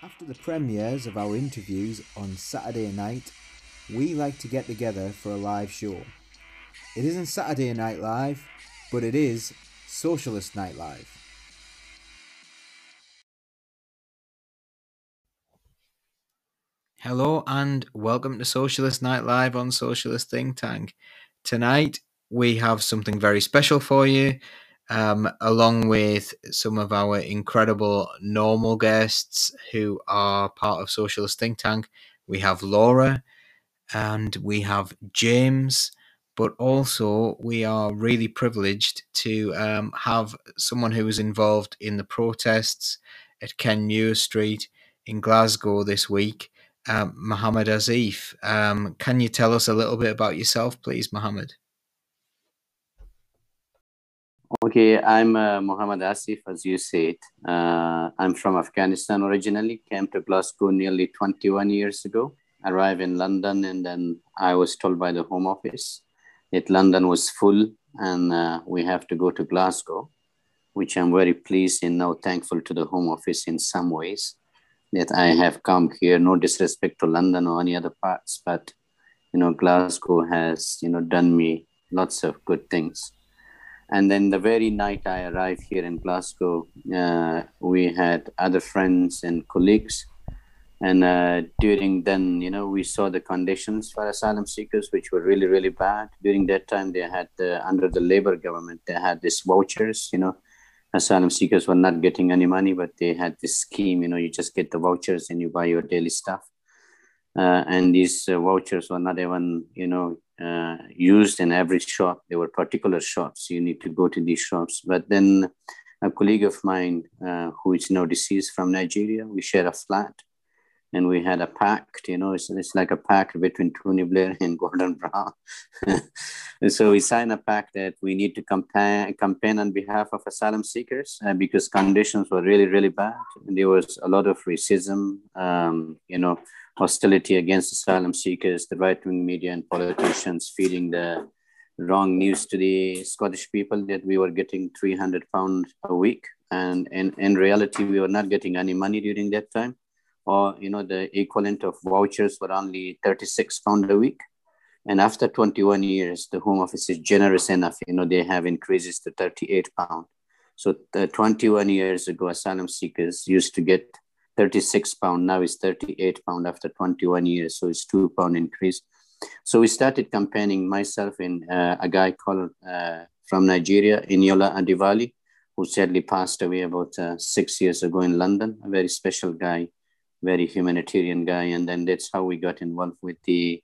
After the premieres of our interviews on Saturday night, we like to get together for a live show. It isn't Saturday Night Live, but it is Socialist Night Live. Hello and welcome to Socialist Night Live on Socialist Think Tank. Tonight we have something very special for you um, along with some of our incredible normal guests who are part of Socialist Think Tank. We have Laura and we have James, but also we are really privileged to um, have someone who was involved in the protests at Kenmure Street in Glasgow this week. Um, Mohammed Asif. Um, can you tell us a little bit about yourself, please, Mohammed? Okay, I'm uh, Muhammad Asif, as you said. Uh, I'm from Afghanistan originally, came to Glasgow nearly 21 years ago, arrived in London, and then I was told by the Home Office that London was full and uh, we have to go to Glasgow, which I'm very pleased and now thankful to the Home Office in some ways that I have come here. No disrespect to London or any other parts, but you know, Glasgow has you know done me lots of good things and then the very night I arrived here in Glasgow, uh, we had other friends and colleagues. And uh, during then, you know, we saw the conditions for asylum seekers, which were really, really bad. During that time, they had, uh, under the Labour government, they had these vouchers, you know, asylum seekers were not getting any money, but they had this scheme, you know, you just get the vouchers and you buy your daily stuff. Uh, and these uh, vouchers were not even, you know, uh, used in every shop. There were particular shops. You need to go to these shops. But then a colleague of mine who is now deceased from Nigeria, we share a flat and we had a pact, you know, it's, it's like a pact between Tony Blair and Gordon Brown. so we signed a pact that we need to campaign, campaign on behalf of asylum seekers uh, because conditions were really, really bad. And there was a lot of racism, um, you know, hostility against asylum seekers, the right wing media and politicians feeding the wrong news to the Scottish people that we were getting 300 pounds a week. And in, in reality, we were not getting any money during that time. Or, you know, the equivalent of vouchers were only 36 pounds a week. And after 21 years, the Home Office is generous enough, you know, they have increases to 38 pounds. So uh, 21 years ago, asylum seekers used to get 36 pound now is 38 pound after 21 years so it's two pound increase. So we started campaigning myself and uh, a guy called uh, from nigeria Eniola adivali who sadly passed away about uh, six years ago in london. A very special guy very humanitarian guy and then that's how we got involved with the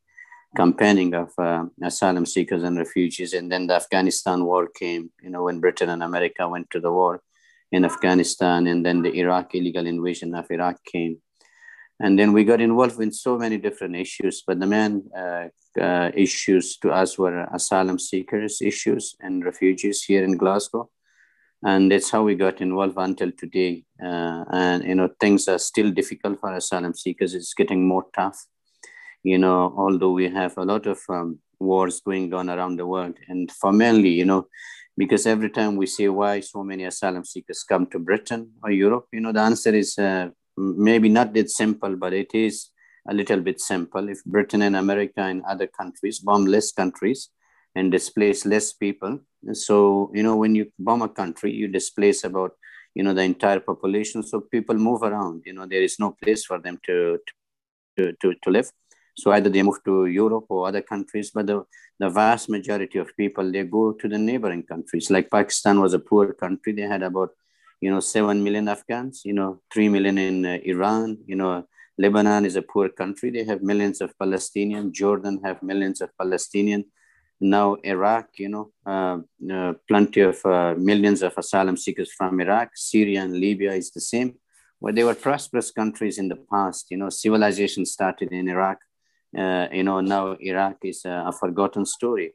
campaigning of uh, asylum seekers and refugees. And then the afghanistan war came you know when britain and america went to the war in Afghanistan, and then the Iraq illegal invasion of Iraq came. And then we got involved in so many different issues, but the main uh, uh, issues to us were asylum seekers issues and refugees here in Glasgow. And that's how we got involved until today. Uh, and, you know, things are still difficult for asylum seekers. It's getting more tough. You know, although we have a lot of um, wars going on around the world. And for mainly, you know, because every time we say why so many asylum seekers come to Britain or Europe, you know, the answer is uh, maybe not that simple, but it is a little bit simple. If Britain and America and other countries bomb less countries and displace less people, so you know, when you bomb a country, you displace about you know the entire population, so people move around. You know, there is no place for them to to to, to live. So either they move to Europe or other countries, but the, the vast majority of people, they go to the neighboring countries. Like Pakistan was a poor country. They had about, you know, 7 million Afghans, you know, 3 million in uh, Iran, you know, Lebanon is a poor country. They have millions of Palestinians. Jordan have millions of Palestinians. Now Iraq, you know, uh, uh, plenty of uh, millions of asylum seekers from Iraq. Syria and Libya is the same. Well, they were prosperous countries in the past. You know, civilization started in Iraq uh, you know, now Iraq is a, a, forgotten story.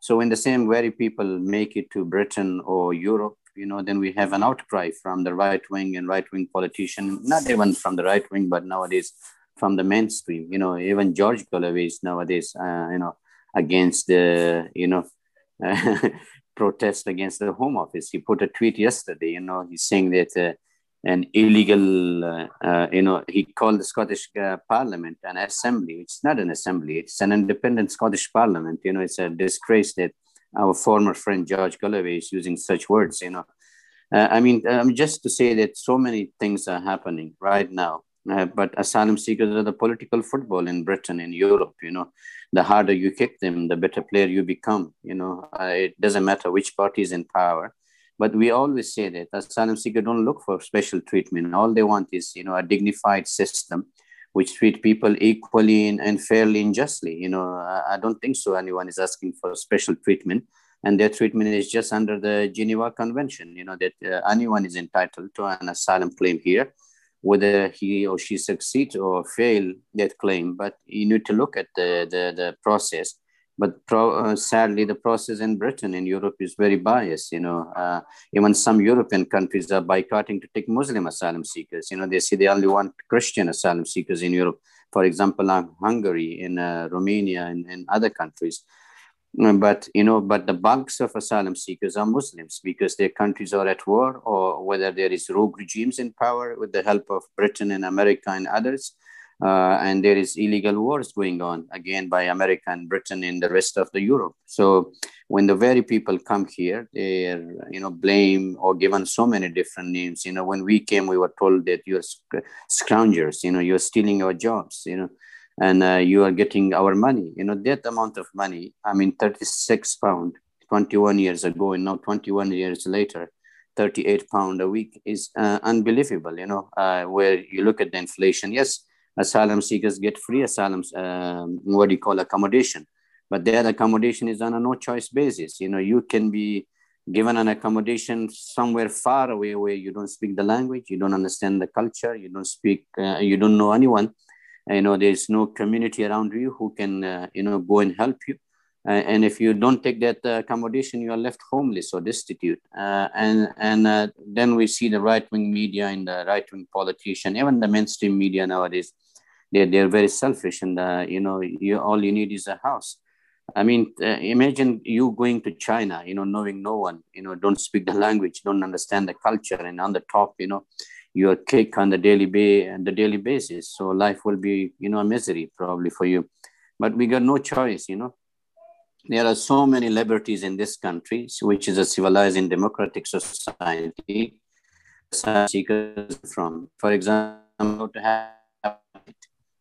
So when the same very people make it to Britain or Europe, you know, then we have an outcry from the right wing and right wing politician, not even from the right wing, but nowadays from the mainstream. You know, even George Galloway is nowadays, uh, you know, against the, you know, protest against the Home Office. He put a tweet yesterday, you know, he's saying that uh, an illegal, uh, uh, you know, he called the Scottish uh, Parliament an assembly. It's not an assembly, it's an independent Scottish Parliament. You know, it's a disgrace that our former friend George Galloway is using such words, you know. Uh, I mean, um, just to say that so many things are happening right now. Uh, but asylum seekers are the political football in Britain, in Europe. You know, the harder you kick them, the better player you become. You know, uh, it doesn't matter which party is in power but we always say that asylum seekers don't look for special treatment. All they want is, you know, a dignified system which treat people equally and, fairly and justly. You know, I, don't think so. Anyone is asking for special treatment, and their treatment is just under the Geneva Convention. You know that uh, anyone is entitled to an asylum claim here, whether he or she succeed or fail that claim. But you need to look at the the, the process but pro, uh, sadly the process in britain in europe is very biased you know. Uh, even some european countries are boycotting to take muslim asylum seekers. You know they see they only want christian asylum seekers in europe. For example hungary in uh, romania and, and other countries. Uh, but you know but the bulks of asylum seekers are muslims because their countries are at war or whether there is rogue regimes in power with the help of britain and america and others uh, and there is illegal wars going on again by America and Britain in the rest of the Europe. So when the very people come here, they're you know blame or given so many different names. You know, when we came, we were told that you're scroungers. You know, you're stealing our jobs. You know, and uh, you are getting our money. You know, that amount of money. I mean, 36 pound 21 years ago, and now 21 years later. 38 pound a week is uh, unbelievable you know uh, where you look at the inflation yes asylum seekers get free asylum, um, what do you call accommodation. But their accommodation is on a no choice basis. You know, you can be given an accommodation somewhere far away where you don't speak the language, you don't understand the culture, you don't speak, uh, you don't know anyone. You know, there's no community around you who can, uh, you know, go and help you. And if you don't take that uh, accommodation, you are left homeless or destitute. Uh, and and uh, then we see the right wing media and the right wing politician, even the mainstream media nowadays, they're, they're very selfish and you know you all you need is a house. I mean uh, imagine you going to china you know knowing no one you know don't speak the language don't understand the culture and on the top you know you're kick on the daily ba- the daily basis. So life will be you know a misery probably for you. But we got no choice you know there are so many liberties in this country which is a civilized and democratic society seekers from for example to have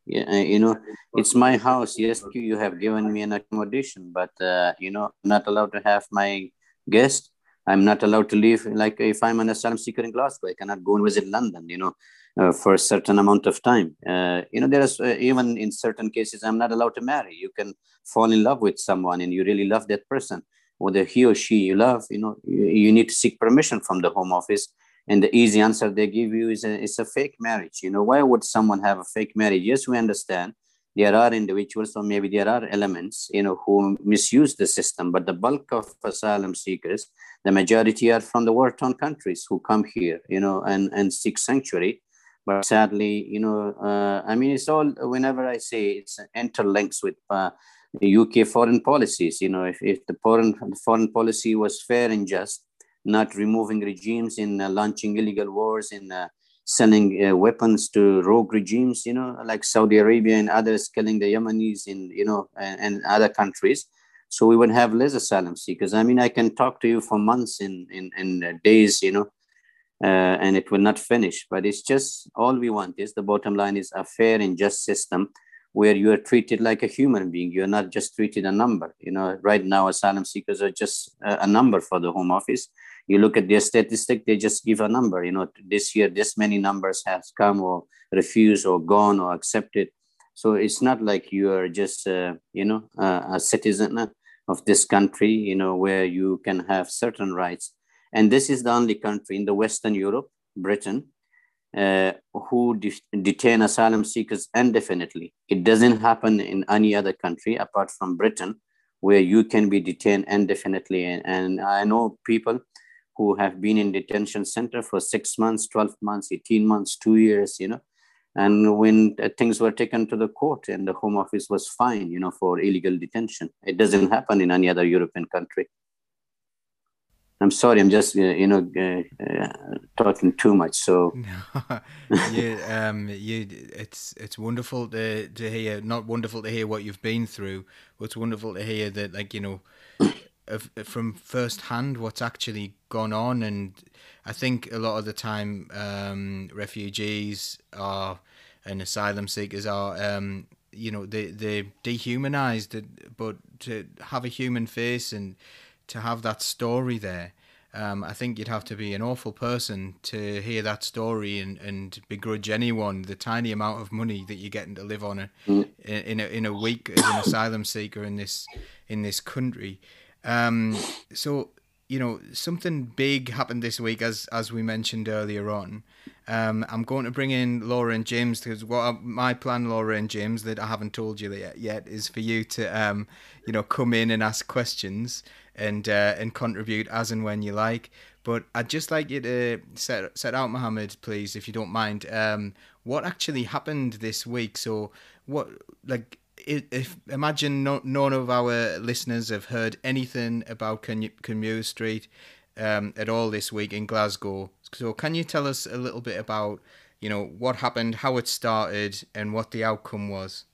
you know, it's my house. Yes, you have given me an accommodation, but uh, you know, not allowed to have my guest. I'm not allowed to leave. Like if I'm an asylum seeker in Glasgow, I cannot go and visit London. You know, uh, for a certain amount of time. Uh, you know, there is uh, even in certain cases, I'm not allowed to marry. You can fall in love with someone, and you really love that person, whether he or she you love. You know, you, you need to seek permission from the Home Office and the easy answer they give you is a, it's a fake marriage you know why would someone have a fake marriage yes we understand there are individuals or maybe there are elements you know who misuse the system but the bulk of asylum seekers the majority are from the war-torn countries who come here you know and and seek sanctuary but sadly you know uh, i mean it's all whenever i say it's interlinks with uh, uk foreign policies you know if, if the foreign foreign policy was fair and just not removing regimes in uh, launching illegal wars in uh, selling uh, weapons to rogue regimes you know like saudi arabia and others killing the yemenis in you know and, and other countries. So we would have less asylum seekers. I mean i can talk to you for months in in, in days you know uh, and it will not finish. But it's just all we want is the bottom line is a fair and just system where you are treated like a human being. You're not just treated a number. You know, right now asylum seekers are just a, number for the Home Office you look at their statistic, they just give a number. You know, this year this many numbers has come or refused or gone or accepted. So it's not like you are just uh, you know a citizen of this country. You know where you can have certain rights. And this is the only country in the Western Europe, Britain, uh, who de- detain asylum seekers indefinitely. It doesn't happen in any other country apart from Britain, where you can be detained indefinitely. And, and I know people who have been in detention center for six months, 12 months, 18 months, two years, you know. And when uh, things were taken to the court and the Home Office was fined, you know, for illegal detention, it doesn't happen in any other European country. I'm sorry, I'm just uh, you know uh, uh, talking too much. So yeah, um, you, it's it's wonderful to to hear. Not wonderful to hear what you've been through, but it's wonderful to hear that, like you know, from first hand what's actually gone on. And I think a lot of the time, um, refugees are and asylum seekers are, um, you know, they they dehumanized. But to have a human face and to have that story there. Um, I think you'd have to be an awful person to hear that story and, and begrudge anyone the tiny amount of money that you're getting to live on a, mm. in a in a week as an asylum seeker in this in this country. Um, so you know something big happened this week, as as we mentioned earlier on. Um, I'm going to bring in Laura and James because what my plan, Laura and James, that I haven't told you yet, yet is for you to, um, you know, come in and ask questions and uh, and contribute as and when you like. But I'd just like you to set set out, Mohammed, please, if you don't mind, um, what actually happened this week. So what, like, if imagine no, none of our listeners have heard anything about Kenmure Street um, at all this week in Glasgow. So can you tell us a little bit about, you know, what happened, how it started, and what the outcome was?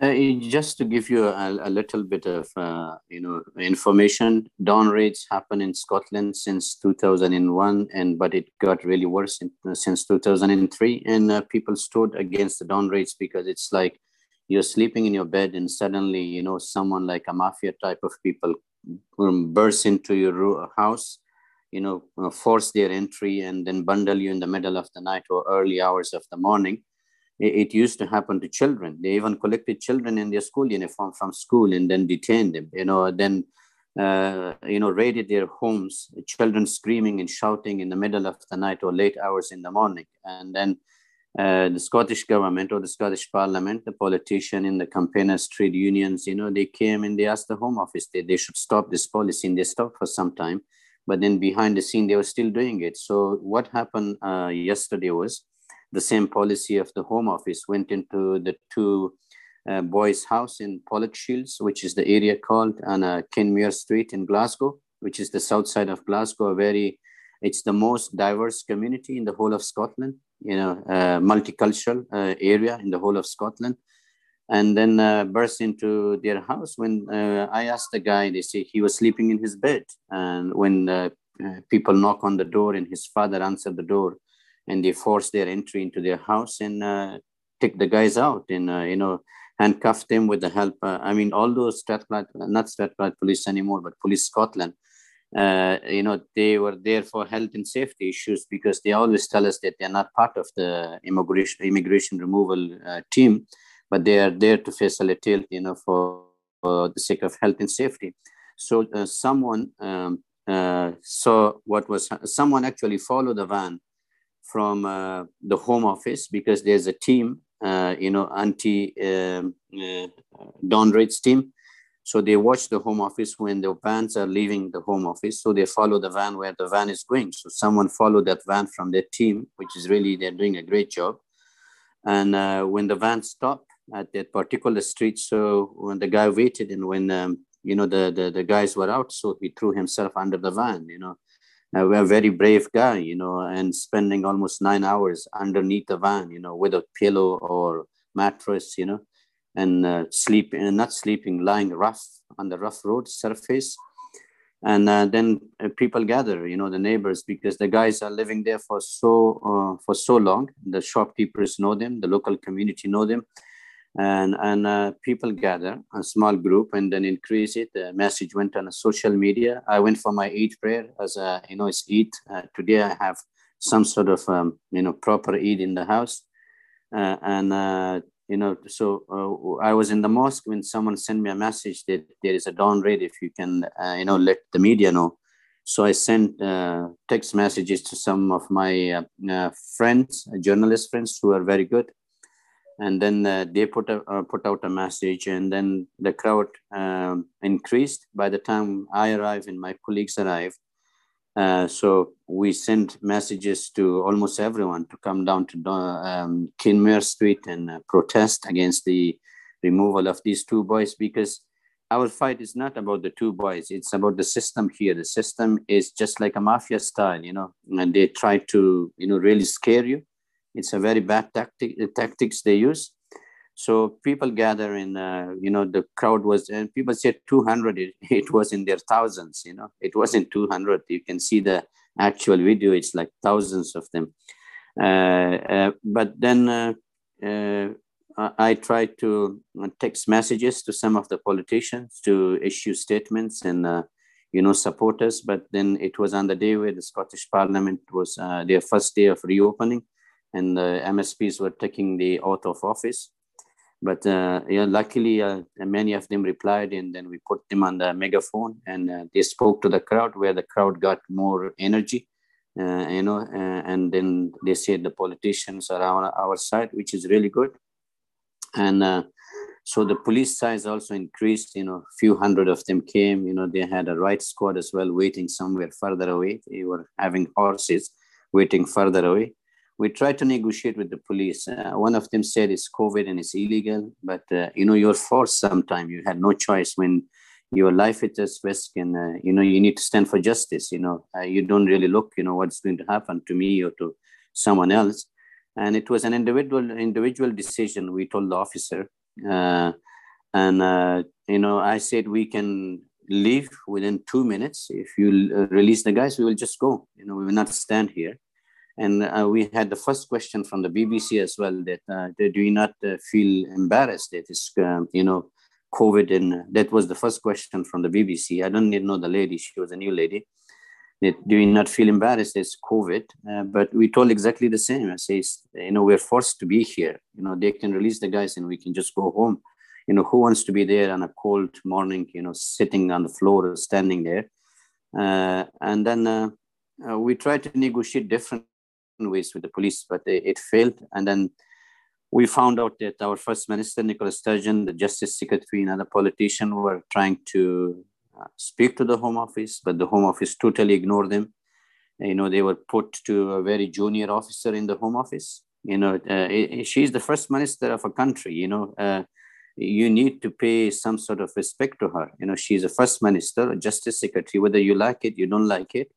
Uh, just to give you a, a little bit of uh, you know information, dawn raids happen in Scotland since 2001, and but it got really worse in, uh, since 2003. And uh, people stood against the dawn raids because it's like you're sleeping in your bed, and suddenly you know someone like a mafia type of people burst into your house, you know, uh, force their entry, and then bundle you in the middle of the night or early hours of the morning it used to happen to children. They even collected children in their school uniform from school and then detained them, you know, then, uh, you know, raided their homes, children screaming and shouting in the middle of the night or late hours in the morning. And then uh, the Scottish government or the Scottish parliament, the politician in the campaigners, trade unions, you know, they came and they asked the Home Office that they should stop this policy and they stopped for some time. But then behind the scene, they were still doing it. So what happened uh, yesterday was the same policy of the Home Office went into the two uh, boys' house in Pollokshields, which is the area called on uh, Kenmure Street in Glasgow, which is the south side of Glasgow. A very, it's the most diverse community in the whole of Scotland. You know, uh, multicultural uh, area in the whole of Scotland. And then uh, burst into their house when uh, I asked the guy. They say he was sleeping in his bed, and when people knock on the door and his father answered the door and they forced their entry into their house and uh, took the guys out and uh, you know handcuffed them with the help. Uh, I mean, all those Strathclyde, not Strathclyde police anymore, but Police Scotland. Uh, you know, they were there for health and safety issues because they always tell us that they're not part of the immigration immigration removal uh, team, but they are there to facilitate, you know, for, for the sake of health and safety. So uh, someone um, saw what was someone actually followed the van from uh, the home office because there's a team, uh, you know, anti um, uh, raids team. So they watch the home office when the vans are leaving the home office. So they follow the van where the van is going. So someone followed that van from their team, which is really, they're doing a great job. And uh, when the van stopped at that particular street, so when the guy waited and when, um, you know, the, the, the guys were out, so he threw himself under the van, you know, a very brave guy, you know, and spending almost nine hours underneath the van, you know, with a pillow or mattress, you know, and uh, sleep, uh, not sleeping, lying rough on the rough road surface. And uh, then uh, people gather, you know, the neighbors, because the guys are living there for so uh, for so long. The shopkeepers know them, the local community know them, and and uh, people gather a small group and then increase it. The message went on social media. I went for my eid prayer as a you know it's eid uh, today i have some sort of um, you know proper eid in the house. Uh, and uh, you know so uh, i was in the mosque when someone sent me a message that there is a dawn raid if you can uh, you know let the media know. So i sent text messages to some of my friends journalist friends who are very good and then uh, they put a, uh, put out a message and then the crowd um, increased by the time i arrived and my colleagues arrived uh, so we sent messages to almost everyone to come down to um, Kenmure Street and uh, protest against the removal of these two boys because our fight is not about the two boys. It's about the system here. The system is just like a mafia style, you know, and they try to, you know, really scare you. It's a very bad tactic, the tactics they use. So people gather in, uh, you know, the crowd was, and people said 200, it, it was in their thousands, you know, it wasn't 200. You can see the actual video, it's like thousands of them. Uh, uh, but then uh, uh, I tried to text messages to some of the politicians to issue statements and, uh, you know, support us. But then it was on the day where the Scottish Parliament was their first day of reopening, and the MSPs were taking the oath of office. But uh, yeah, luckily, uh, many of them replied, and then we put them on the megaphone, and uh, they spoke to the crowd, where the crowd got more energy. you know, and then they said the politicians are on our side, which is really good and uh, so the police size also increased you know a few hundred of them came you know they had a right squad as well waiting somewhere further away they were having horses waiting further away we tried to negotiate with the police uh, one of them said it's covid and it's illegal but uh, you know you're forced sometime you had no choice when your life is at risk and uh, you know you need to stand for justice you know uh, you don't really look you know what's going to happen to me or to someone else and it was an individual individual decision. We told the officer, uh, and uh, you know, I said we can leave within two minutes. If you release the guys, we will just go. You know, we will not stand here. And uh, we had the first question from the BBC as well that uh, do you not uh, feel embarrassed that it's, um, you know, COVID? And that was the first question from the BBC. I don't need know the lady, she was a new lady. That do you not feel embarrassed it's covid? Uh, but we told exactly the same. I say you know we're forced to be here. You know they can release the guys and we can just go home. You know who wants to be there on a cold morning you know sitting on the floor or standing there? Uh, and then uh, uh we tried to negotiate different ways with the police but it, it failed and then we found out that our first minister nicola sturgeon the justice secretary and other politicians were trying to speak to the Home Office, but the Home Office totally ignored them. You know, they were put to a very junior officer in the Home Office. You know, uh, she's the first minister of a country. You know, uh, you need to pay some sort of respect to her. You know, she's a first minister, a justice secretary. Whether you like it, you don't like it,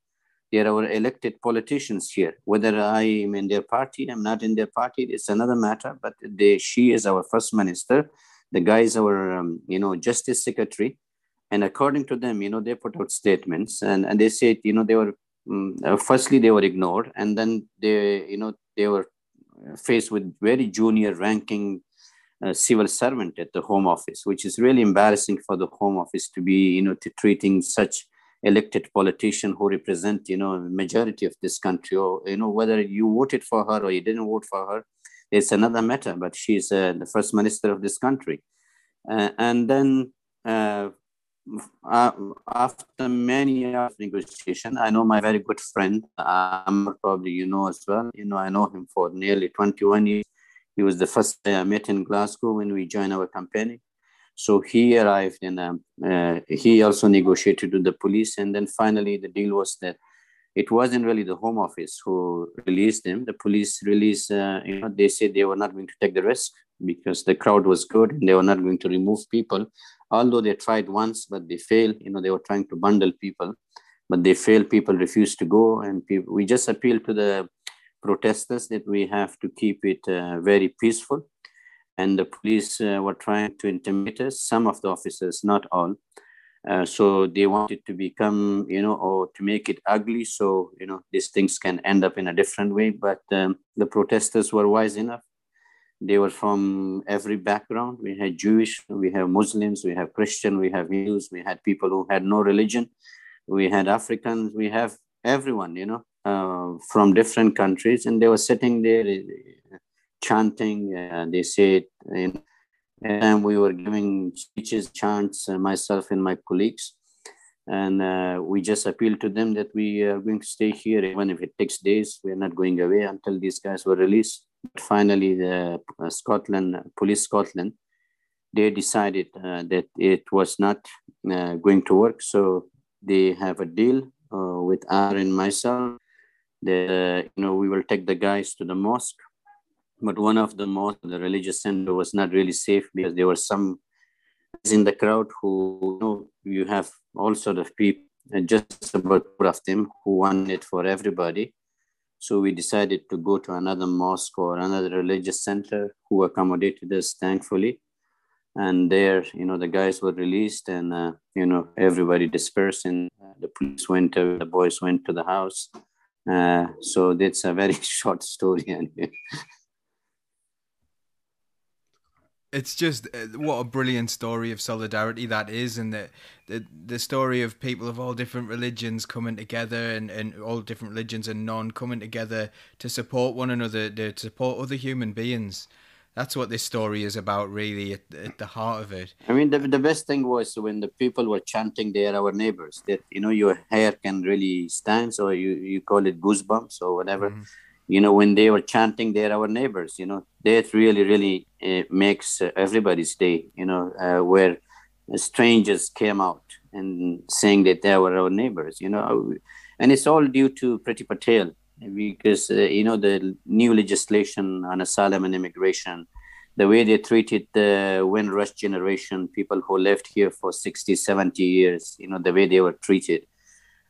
they're our elected politicians here. Whether I am in their party, I'm not in their party, it's another matter. But they, she is our first minister. The guy is our, um, you know, justice secretary and according to them, you know, they put out statements and, and they said, you know, they were, um, firstly, they were ignored. And then they, you know, they were faced with very junior ranking uh, civil servant at the home office, which is really embarrassing for the home office to be, you know, to treating such elected politician who represent, you know, majority of this country or, you know, whether you voted for her or you didn't vote for her, it's another matter, but she's uh, the first minister of this country. Uh, and then uh, after many years of negotiation, I know my very good friend, um, probably you know as well. You know, I know him for nearly 21 years. He was the first I met in Glasgow when we joined our campaign. So he arrived and um, uh, he also negotiated with the police. And then finally, the deal was that it wasn't really the Home Office who released them. The police released, uh, you know, they said they were not going to take the risk because the crowd was good and they were not going to remove people although they tried once but they failed you know they were trying to bundle people but they failed people refused to go and people, we just appealed to the protesters that we have to keep it uh, very peaceful and the police uh, were trying to intimidate us some of the officers not all uh, so they wanted to become you know or to make it ugly so you know these things can end up in a different way but um, the protesters were wise enough they were from every background. We had Jewish, we have Muslims, we have Christian, we have Jews, we had people who had no religion, we had Africans, we have everyone, you know, uh, from different countries. And they were sitting there chanting. Uh, they said, and we were giving speeches, chants, uh, myself and my colleagues. And uh, we just appealed to them that we are going to stay here, even if it takes days. We are not going away until these guys were released But finally the uh, Scotland, Police Scotland, they decided uh, that it was not uh, going to work. So they have a deal uh, with Aaron and myself that, uh, you know, we will take the guys to the mosque. But one of the mosque, the religious center was not really safe because there were some in the crowd who you know you have all sort of people, and just about four of them who want it for everybody. So we decided to go to another mosque or another religious center who accommodated us, thankfully. And there, you know, the guys were released and, uh, you know, everybody dispersed and uh, the police went, to, the boys went to the house. Uh, so that's a very short story. It's just uh, what a brilliant story of solidarity that is and the, the the story of people of all different religions coming together and, and all different religions and non coming together to support one another to support other human beings. That's what this story is about really at, at the heart of it. I mean the, the best thing was when the people were chanting they're our neighbors that you know your hair can really stand so you you call it goosebumps or whatever. Mm you know when they were chanting they're our neighbors you know that really really uh, makes uh, everybody's day you know uh, where strangers came out and saying that they were our neighbors you know. And it's all due to Priti Patel because uh, you know the new legislation on asylum and immigration the way they treated the Windrush generation people who left here for 60 70 years you know the way they were treated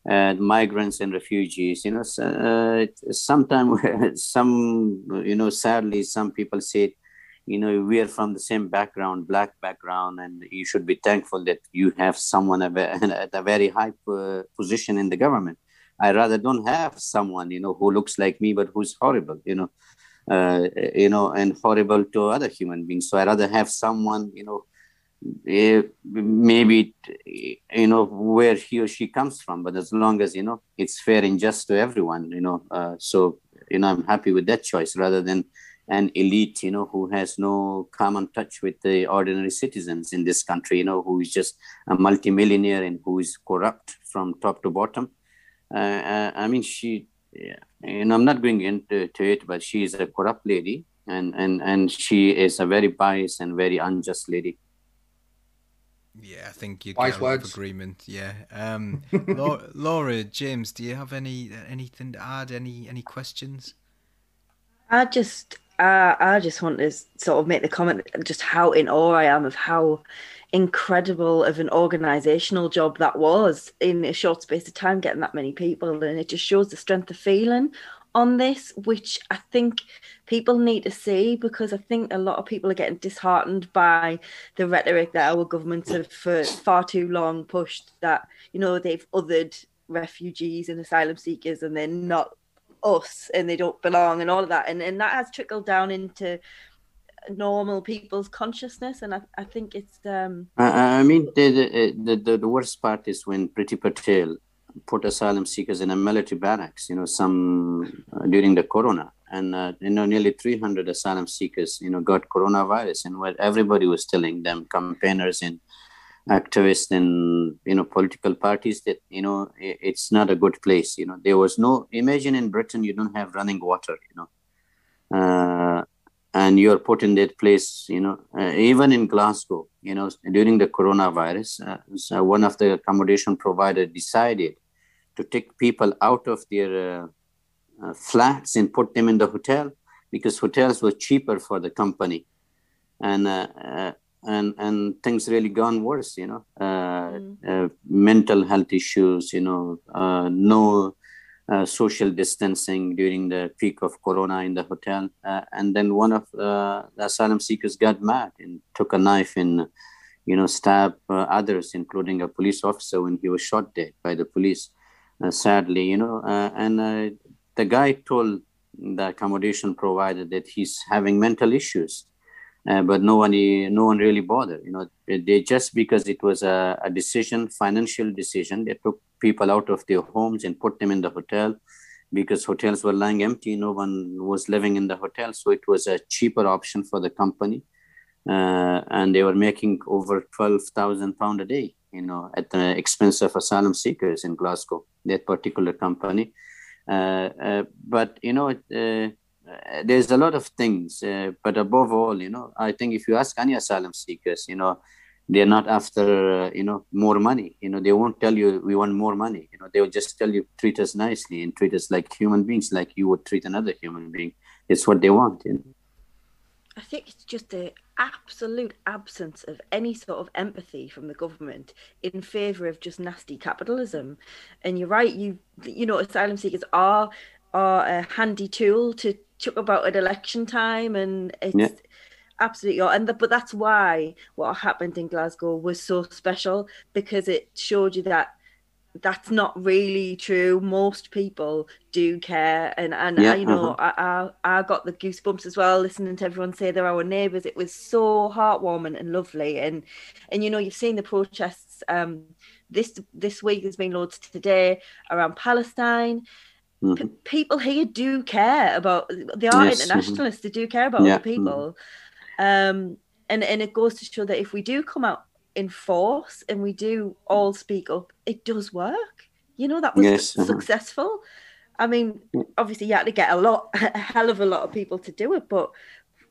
and migrants and refugees. You know, uh, sometimes some, you know, sadly, some people say, you know, we are from the same background, black background, and you should be thankful that you have someone at a very high uh, position in the government. I rather don't have someone, you know, who looks like me but who's horrible, you know, uh, you know, and horrible to other human beings. So I rather have someone, you know, maybe you know where he or she comes from but as long as you know it's fair and just to everyone you know uh, so you know i'm happy with that choice rather than an elite you know who has no common touch with the ordinary citizens in this country you know who is just a multimillionaire and who is corrupt from top to bottom. Uh, uh i mean she yeah, and i'm not going into it but she is a corrupt lady and and and she is a very biased and very unjust lady yeah, I think you get a agreement. Yeah. Um, Laura, Laura, James, do you have any anything to add? Any any questions? I just uh, I just want to sort of make the comment just how in awe I am of how incredible of an organizational job that was in a short space of time getting that many people and it just shows the strength of feeling on this, which I think people need to see because I think a lot of people are getting disheartened by the rhetoric that our governments have for far too long pushed that, you know, they've othered refugees and asylum seekers and they're not us and they don't belong and all of that. And, and that has trickled down into normal people's consciousness and I, I think it's um I, I mean the, the the the worst part is when Priti Patel put asylum seekers in a military barracks, you know, some uh, during the corona. And, uh, you know, nearly 300 asylum seekers, you know, got coronavirus. And what everybody was telling them, campaigners and activists and, you know, political parties that, you know, it, it's not a good place. You know, there was no, imagine in Britain, you don't have running water, you know. Uh, and you're put in that place, you know, uh, even in Glasgow, you know, during the coronavirus, uh, so one of the accommodation provider decided to take people out of their uh, uh, flats and put them in the hotel because hotels were cheaper for the company and uh, uh and and things really gone worse you know uh, mm. Uh, mental health issues you know no social distancing during the peak of corona in the hotel and then one of the asylum seekers got mad and took a knife and you know stabbed others including a police officer when he was shot dead by the police uh, sadly, you know. Uh, and uh, the guy told the accommodation provider that he's having mental issues. Uh, but no one no one really bothered you know they just because it was a, a, decision financial decision they took people out of their homes and put them in the hotel because hotels were lying empty no one was living in the hotel so it was a cheaper option for the company uh, and they were making over 12000 pound a day you know at the expense of asylum seekers in glasgow that particular company. Uh, uh, but you know, uh, there's a lot of things. but above all, you know, I think if you ask any asylum seekers, you know, they're not after you know more money you know they won't tell you we want more money you know they will just tell you treat us nicely and treat us like human beings like you would treat another human being it's what they want you know? i think it's just a absolute absence of any sort of empathy from the government in favor of just nasty capitalism. And you're right, you you know, asylum seekers are are a handy tool to talk about at election time, and it's. Yeah absolutely and the, but that's why what happened in glasgow was so special because it showed you that that's not really true. Most people do care, and and yeah, you know, uh-huh. I, I, I got the goosebumps as well listening to everyone say they're our neighbours. It was so heartwarming and lovely, and and you know, you've seen the protests. Um, this this week has been loads today around Palestine. Mm-hmm. P- people here do care about. They are yes, mm-hmm. internationalists. Mm-hmm. They do care about yeah, other people. Mm-hmm. Um, and and it goes to show that if we do come out in force and we do all speak up, it does work. You know, that was yes, uh-huh. successful. I mean, obviously you had to get a lot, a hell of a lot of people to do it, but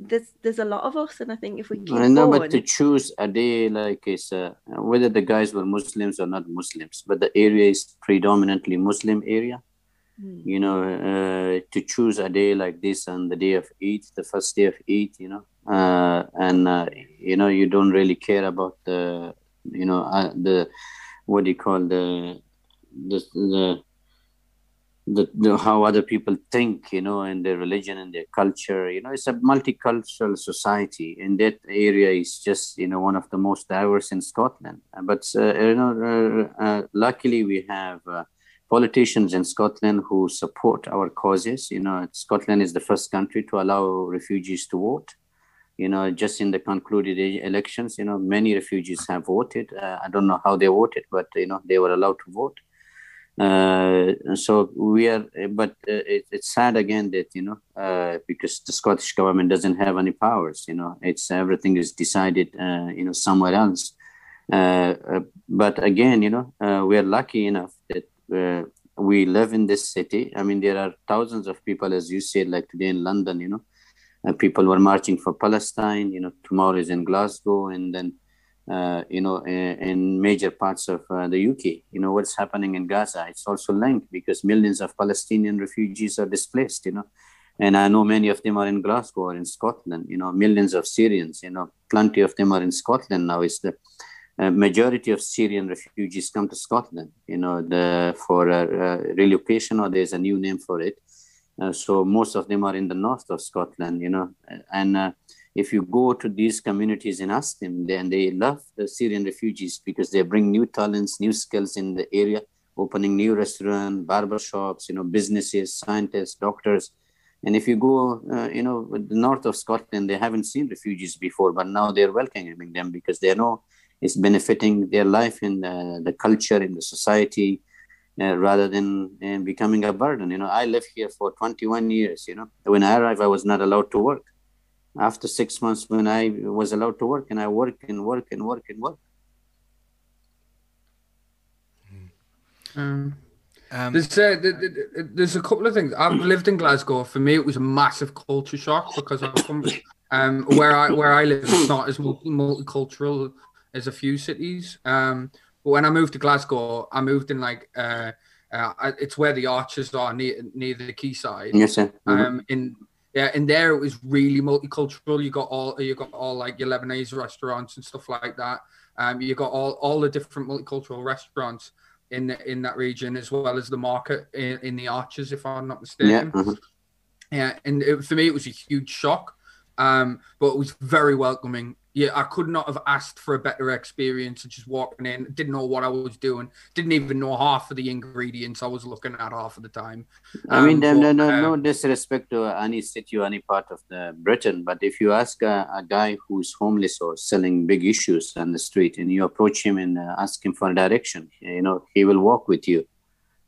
there's there's a lot of us, and I think if we keep I know, going, but to choose a day like is uh, whether the guys were Muslims or not Muslims, but the area is predominantly Muslim area. Hmm. You know, uh, to choose a day like this on the day of Eid, the first day of Eid, you know, uh, and uh, you know you don't really care about the you know uh, the what do you call the the the the, the, how other people think, you know, and their religion and their culture. You know, it's a multicultural society, and that area is just, you know, one of the most diverse in Scotland. But uh, you know, uh, uh, luckily we have uh, politicians in Scotland who support our causes. You know, Scotland is the first country to allow refugees to vote you know, just in the concluded elections, you know, many refugees have voted. Uh, I don't know how they voted, but you know, they were allowed to vote. Uh, so we are, but uh, it, it's sad again that you know, uh, because the Scottish government doesn't have any powers. You know, it's everything is decided, uh, you know, somewhere else. Uh, but again, you know, we are lucky enough that we live in this city. I mean, there are thousands of people, as you said, like today in London, you know, uh, people were marching for Palestine. You know, tomorrow is in Glasgow, and then uh, you know, in, in, major parts of uh, the UK. You know, what's happening in Gaza. It's also linked because millions of Palestinian refugees are displaced. You know, and I know many of them are in Glasgow or in Scotland. You know, millions of Syrians. You know, plenty of them are in Scotland now. Is the uh, majority of Syrian refugees come to Scotland. You know, the for relocation, or there's a new name for it. Uh, so most of them are in the north of Scotland, you know. And uh, if you go to these communities and ask them, then they love the Syrian refugees because they bring new talents, new skills in the area, opening new restaurants, barber shops, you know, businesses, scientists, doctors. And if you go, uh, you know, the north of Scotland, they haven't seen refugees before, but now they're welcoming them because they know it's benefiting their life in the, the culture, in the society, uh, rather than uh, becoming a burden. You know, I lived here for 21 years. You know, when I arrived, I was not allowed to work. After six months, when I was allowed to work, and I work and work and work and work. Um, um, there's, uh, there's a couple of things. I've lived in Glasgow. For me, it was a massive culture shock because I'm from um, where I where I live. It's not as multicultural as a few cities. Um, but when I moved to Glasgow, I moved in like uh, uh it's where the arches are near near the quayside. Yes, sir. Mm-hmm. Um, in yeah, in there it was really multicultural. You got all you got all like your Lebanese restaurants and stuff like that. Um, you got all all the different multicultural restaurants in the, in that region as well as the market in, in the arches, if I'm not mistaken. Yeah, mm-hmm. yeah and it, for me it was a huge shock, um, but it was very welcoming yeah, I could not have asked for a better experience just walking in. Didn't know what I was doing. Didn't even know half of the ingredients I was looking at half of the time. Um, I mean, um, no, no, uh, no disrespect to any city or any part of the Britain, but if you ask a, a, guy who's homeless or selling big issues on the street, and you approach him and uh, ask him for a direction, you know, he will walk with you.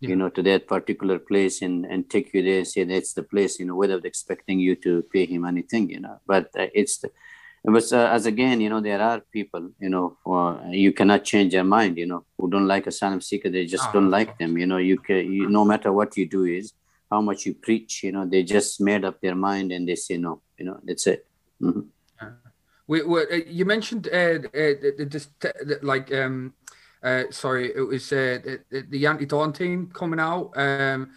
Yeah. You know, to that particular place and, and take you there, say that's the place, you know, without expecting you to pay him anything, you know. But uh, it's the, but uh, as again you know there are people you know you cannot change their mind you know who don't like asylum seeker they just oh, don't like them you know you can you, no matter what you do is how much you preach you know they just made up their mind and they say no you know that's it mm-hmm. we, we, uh, you mentioned uh, uh, just like um uh, sorry, it was uh, the, the anti-dawn team coming out um,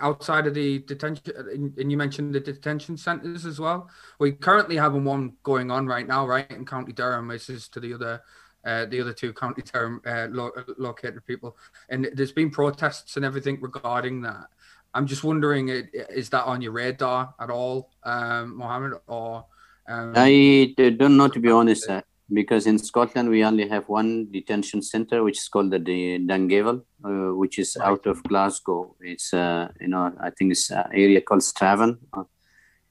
outside of the detention, and you mentioned the detention centres as well. We currently have one going on right now, right in County Durham. This is to the other, uh, the other two County Durham uh, lo- located people, and there's been protests and everything regarding that. I'm just wondering, is that on your radar at all, um, Mohammed, or? Um, I don't know, to be honest because in Scotland we only have one detention center, which is called the, Dungavel, uh, which is right. out of Glasgow. It's uh, you know I think it's an area called Strathaven. Uh,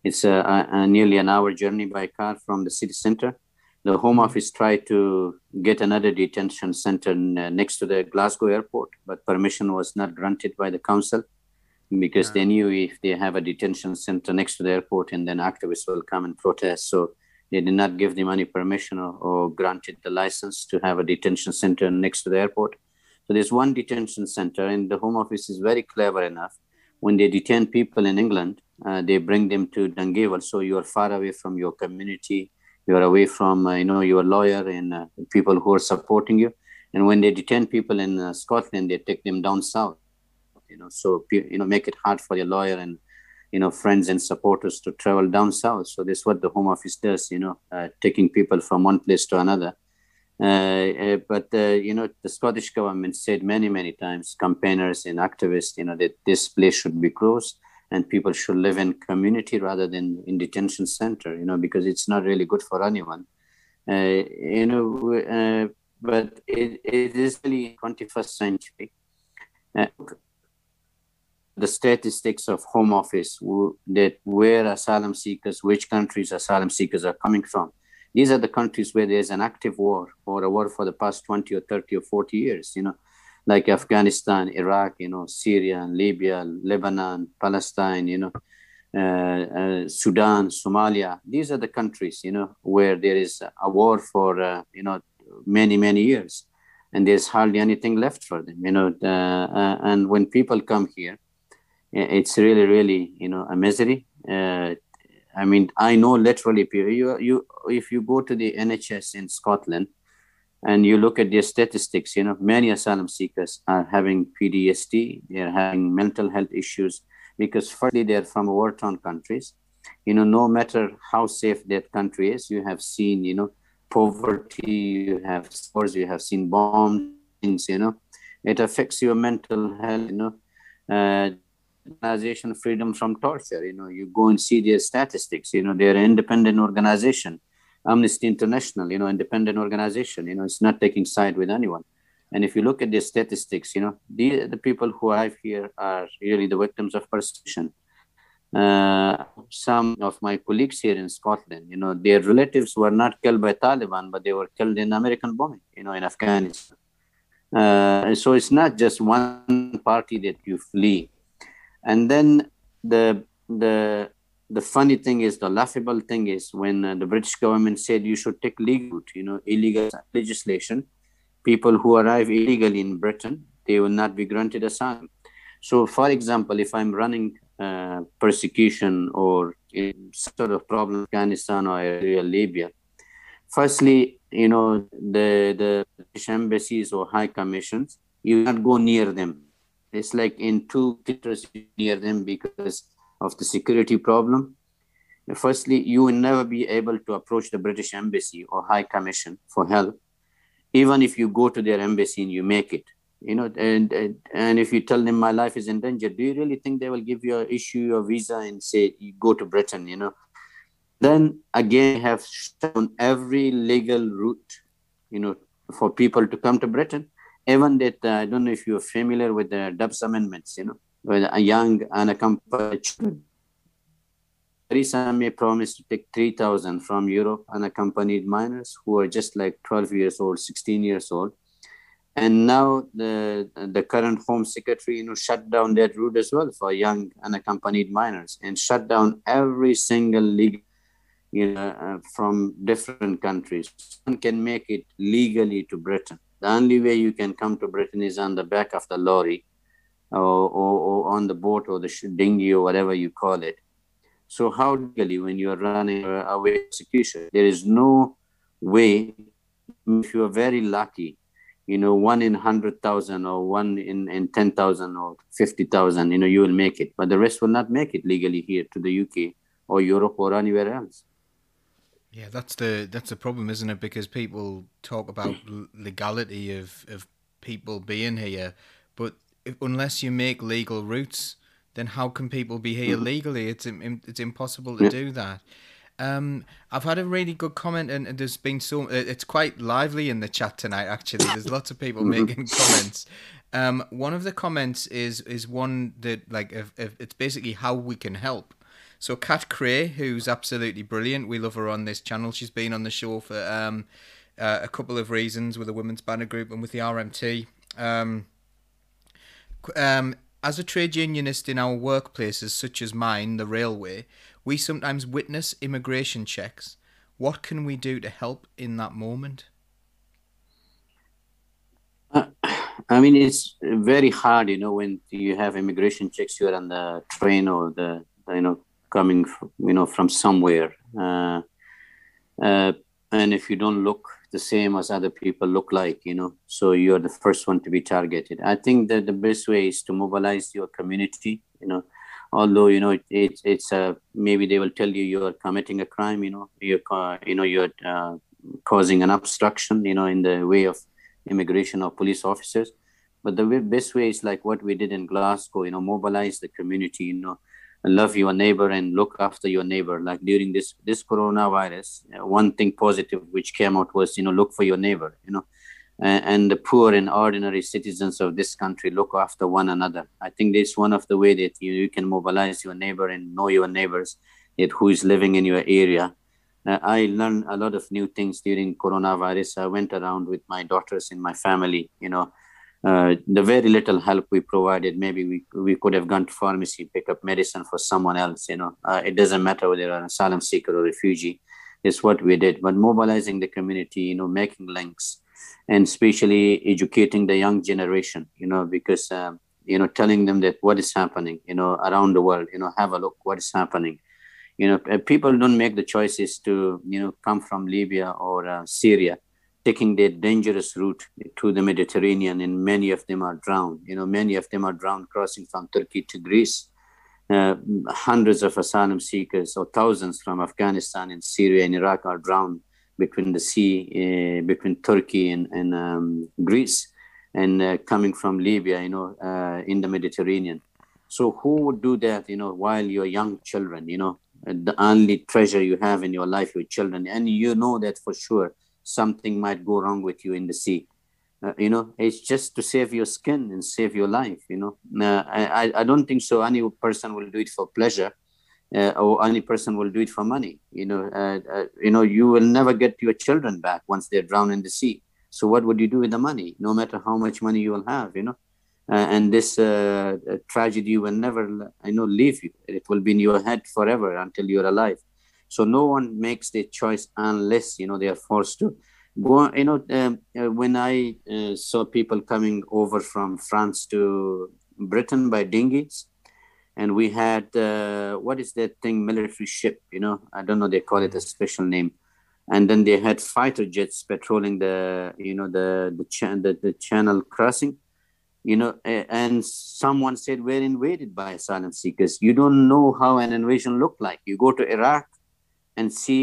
it's a, a, a, nearly an hour journey by car from the city center. The Home mm-hmm. Office tried to get another detention center uh, next to the Glasgow airport, but permission was not granted by the council because yeah. they knew if they have a detention center next to the airport and then activists will come and protest. So they did not give them any permission or, or granted the license to have a detention center next to the airport. So there's one detention center, and the Home Office is very clever enough. When they detain people in England, uh, they bring them to Dungavel. So you are far away from your community. You are away from, uh, you know, your lawyer and uh, people who are supporting you. And when they detain people in uh, Scotland, they take them down south. You know, so you know, make it hard for your lawyer and you know friends and supporters to travel down south. So this what the home office does you know uh, taking people from one place to another. Uh, uh, but uh, you know the scottish government said many many times campaigners and activists you know that this place should be closed and people should live in community rather than in detention center you know because it's not really good for anyone. Uh, you know but it, it is really 21st century the statistics of Home Office that where asylum seekers, which countries asylum seekers are coming from. These are the countries where there's an active war or a war for the past 20 or 30 or 40 years, you know, like Afghanistan, Iraq, you know, Syria, Libya, Lebanon, Palestine, you know, uh, uh, Sudan, Somalia. These are the countries, you know, where there is a war for, uh, you know, many, many years. And there's hardly anything left for them, you know. Uh, uh, and when people come here, it's really really you know a misery. Uh, i mean i know literally you you if you go to the nhs in scotland and you look at their statistics you know many asylum seekers are having ptsd they're having mental health issues because firstly they're from war-torn countries. You know no matter how safe that country is you have seen you know poverty you have scores you have seen bombs you know. It affects your mental health you know. Uh, organization freedom from torture. You know you go and see their statistics. You know they're an independent organization. Amnesty international you know independent organization. You know it's not taking side with anyone. And if you look at the statistics you know the, the people who arrive here are really the victims of persecution. Uh, some of my colleagues here in Scotland, you know, their relatives were not killed by Taliban, but they were killed in American bombing, you know, in Afghanistan. Uh, so it's not just one party that you flee. And then the the the funny thing is, the laughable thing is, when uh, the British government said you should take legal, you know, illegal legislation, people who arrive illegally in Britain, they will not be granted asylum. So, for example, if I'm running uh, persecution or sort of problem Afghanistan or Libya, firstly, you know, the the British embassies or high commissions, you not go near them it's like in two kilometers near them because of the security problem. Firstly, you will never be able to approach the British Embassy or High Commission for help, even if you go to their embassy and you make it. You know, and and if you tell them my life is in danger, do you really think they will give you a, issue your visa and say you go to Britain? You know, then again have shown every legal route, you know, for people to come to Britain even that uh, I don't know if you're familiar with the Dubs amendments, you know, with a young unaccompanied children. Theresa May promised to take 3,000 from Europe unaccompanied minors who are just like 12 years old, 16 years old. And now the the current Home Secretary, you know, shut down that route as well for young unaccompanied minors and shut down every single legal, you know, uh, from different countries. One can make it legally to Britain the only way you can come to Britain is on the back of the lorry or, or, or on the boat or the dinghy or whatever you call it. So how legally when you are running away execution, there is no way, if you are very lucky, you know, one in 100,000 or one in, in 10,000 or 50,000, you know, you will make it. But the rest will not make it legally here to the UK or Europe or anywhere else. Yeah, that's the that's the problem, isn't it? Because people talk about legality of, of people being here, but if, unless you make legal routes, then how can people be here mm-hmm. legally? It's it's impossible to yeah. do that. Um, I've had a really good comment, and, there's been so it's quite lively in the chat tonight. Actually, there's lots of people mm-hmm. making comments. Um, one of the comments is is one that like if, if it's basically how we can help. So Kat Cray, who's absolutely brilliant, we love her on this channel. She's been on the show for um, uh, a couple of reasons with the Women's Banner Group and with the RMT. Um, um, as a trade unionist in our workplaces, such as mine, the railway, we sometimes witness immigration checks. What can we do to help in that moment? Uh, I mean, it's very hard, you know, when you have immigration checks, you're on the train or the, you know, coming, from, you know, from somewhere. Uh, uh, and if you don't look the same as other people look like, you know, so you're the first one to be targeted. I think that the best way is to mobilize your community, you know, although you know it, it, it's uh, maybe they will tell you you are committing a crime you know you're you know you're uh, causing an obstruction you know in the way of immigration or police officers but the best way is like what we did in glasgow you know mobilize the community you know love your neighbor and look after your neighbor like during this this coronavirus uh, one thing positive which came out was you know look for your neighbor you know and the poor and ordinary citizens of this country look after one another. I think this is one of the way that you, you can mobilize your neighbor and know your neighbors, yet who is living in your area. Uh, I learned a lot of new things during coronavirus. I went around with my daughters in my family. You know, uh, the very little help we provided, maybe we we could have gone to pharmacy, pick up medicine for someone else. You know, uh, it doesn't matter whether you're an asylum seeker or refugee. It's what we did. But mobilizing the community, you know, making links and especially educating the young generation you know because um, you know telling them that what is happening you know around the world you know have a look what is happening you know uh, people don't make the choices to you know come from libya or uh, syria taking the dangerous route to the mediterranean and many of them are drowned. You know many of them are drowned crossing from turkey to greece. Uh, hundreds of asylum seekers or thousands from afghanistan and syria and iraq are drowned between the sea, uh, between Turkey and, and um, Greece, and uh, coming from Libya, you know, uh, in the Mediterranean. So who would do that, you know, while you're young children, you know, the only treasure you have in your life, your children, and you know that for sure something might go wrong with you in the sea. Uh, you know, it's just to save your skin and save your life. You know, uh, I I don't think so. Any person will do it for pleasure uh, or any person will do it for money. You know, uh, uh, you know, you will never get your children back once they're drowned in the sea. So what would you do with the money? No matter how much money you will have, you know, uh, and this tragedy will never, I know, leave you. It will be in your head forever until you're alive. So no one makes the choice unless you know they are forced to. Go, you know, um, uh, when I saw people coming over from France to Britain by dinghies, and we had uh, what is that thing military ship you know? I don't know they call it a special name. And then they had fighter jets patrolling the you know the the, cha- the, the channel crossing you know? And someone said we're invaded by asylum seekers. You don't know how an invasion looked like. You go to iraq and see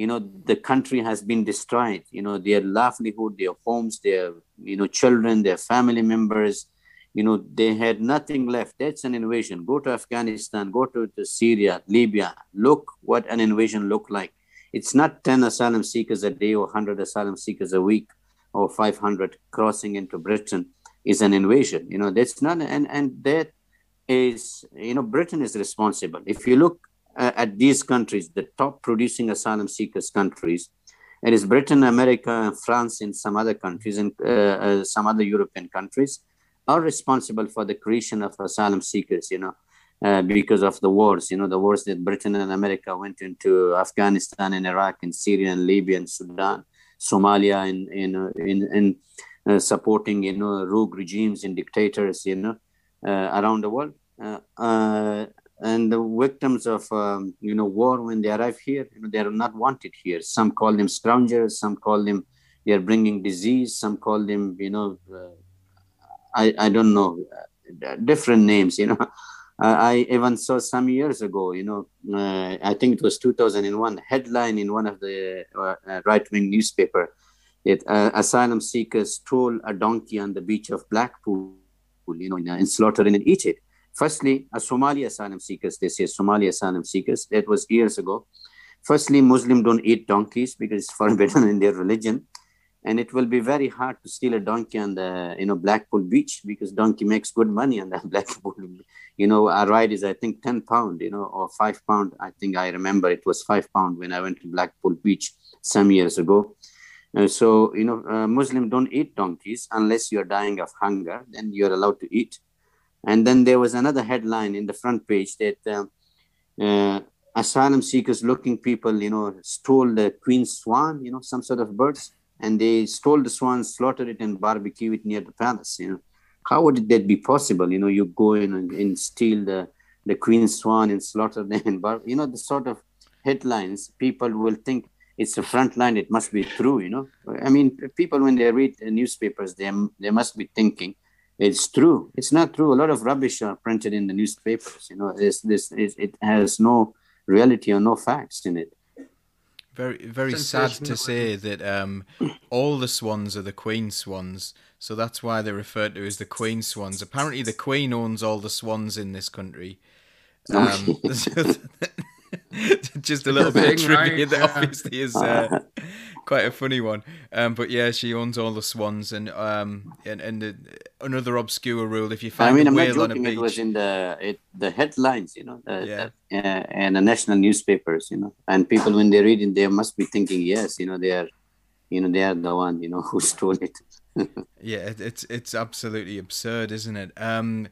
you know the country has been destroyed you know their livelihood their homes their you know children their family members you know, they had nothing left. That's an invasion. Go to Afghanistan, go to, to Syria, Libya. Look what an invasion looked like. It's not 10 asylum seekers a day or 100 asylum seekers a week or 500 crossing into Britain is an invasion. You know, that's not, and, and that is, you know, Britain is responsible. If you look uh, at these countries, the top producing asylum seekers countries, it is Britain, America, France, and some other countries, and uh, uh, some other European countries are responsible for the creation of asylum seekers, you know, uh, because of the wars, you know, the wars that Britain and America went into Afghanistan and Iraq and Syria and Libya and Sudan, Somalia, and in in, in uh, supporting you know rogue regimes and dictators, you know, around the world. Uh, uh, and the victims of um, you know war when they arrive here, you know, they are not wanted here. Some call them scroungers, some call them they are bringing disease. Some call them, you know, uh, I, I don't know, uh, different names, you know. I even saw some years ago, you know, uh, I think it was 2001, headline in one of the uh, right-wing newspaper, that uh, asylum seekers stole a donkey on the beach of Blackpool, you know, and slaughtered and eat it. Firstly, a Somali asylum seekers, they say Somali asylum seekers, that was years ago. Firstly, Muslims don't eat donkeys because it's forbidden in their religion and it will be very hard to steal a donkey on the you know Blackpool beach because donkey makes good money on that Blackpool. You know, our ride is I think ten pound, you know, or five pound. I think I remember it was five pound when I went to Blackpool beach some years ago. Uh, so you know, uh, Muslim don't eat donkeys unless you're dying of hunger. Then you're allowed to eat. And then there was another headline in the front page that. Uh, uh asylum seekers looking people you know stole the queen swan you know some sort of birds and they stole the swan, slaughtered it, and barbecue it near the palace. You know, how would that be possible? You know, you go in and, and steal the the queen swan and slaughter them and bar. You know, the sort of headlines people will think it's a front line. It must be true. You know, I mean, people when they read the newspapers, they they must be thinking it's true. It's not true. A lot of rubbish are printed in the newspapers. You know, this this it has no reality or no facts in it. Very, very sad to say that um, all the swans are the Queen swans, so that's why they're referred to as the Queen swans. Apparently, the Queen owns all the swans in this country. Um, just a little bit of trivia right? that obviously is uh, quite a funny one. Um, but yeah, she owns all the swans, and um, and, and the, another obscure rule: if you find I mean, a whale on a beach, it was in the it, the headlines, you know, the, yeah, the, uh, and the national newspapers, you know, and people when they read it, they must be thinking, yes, you know, they are, you know, they are the one, you know, who stole it. yeah, it, it's it's absolutely absurd, isn't it? Um,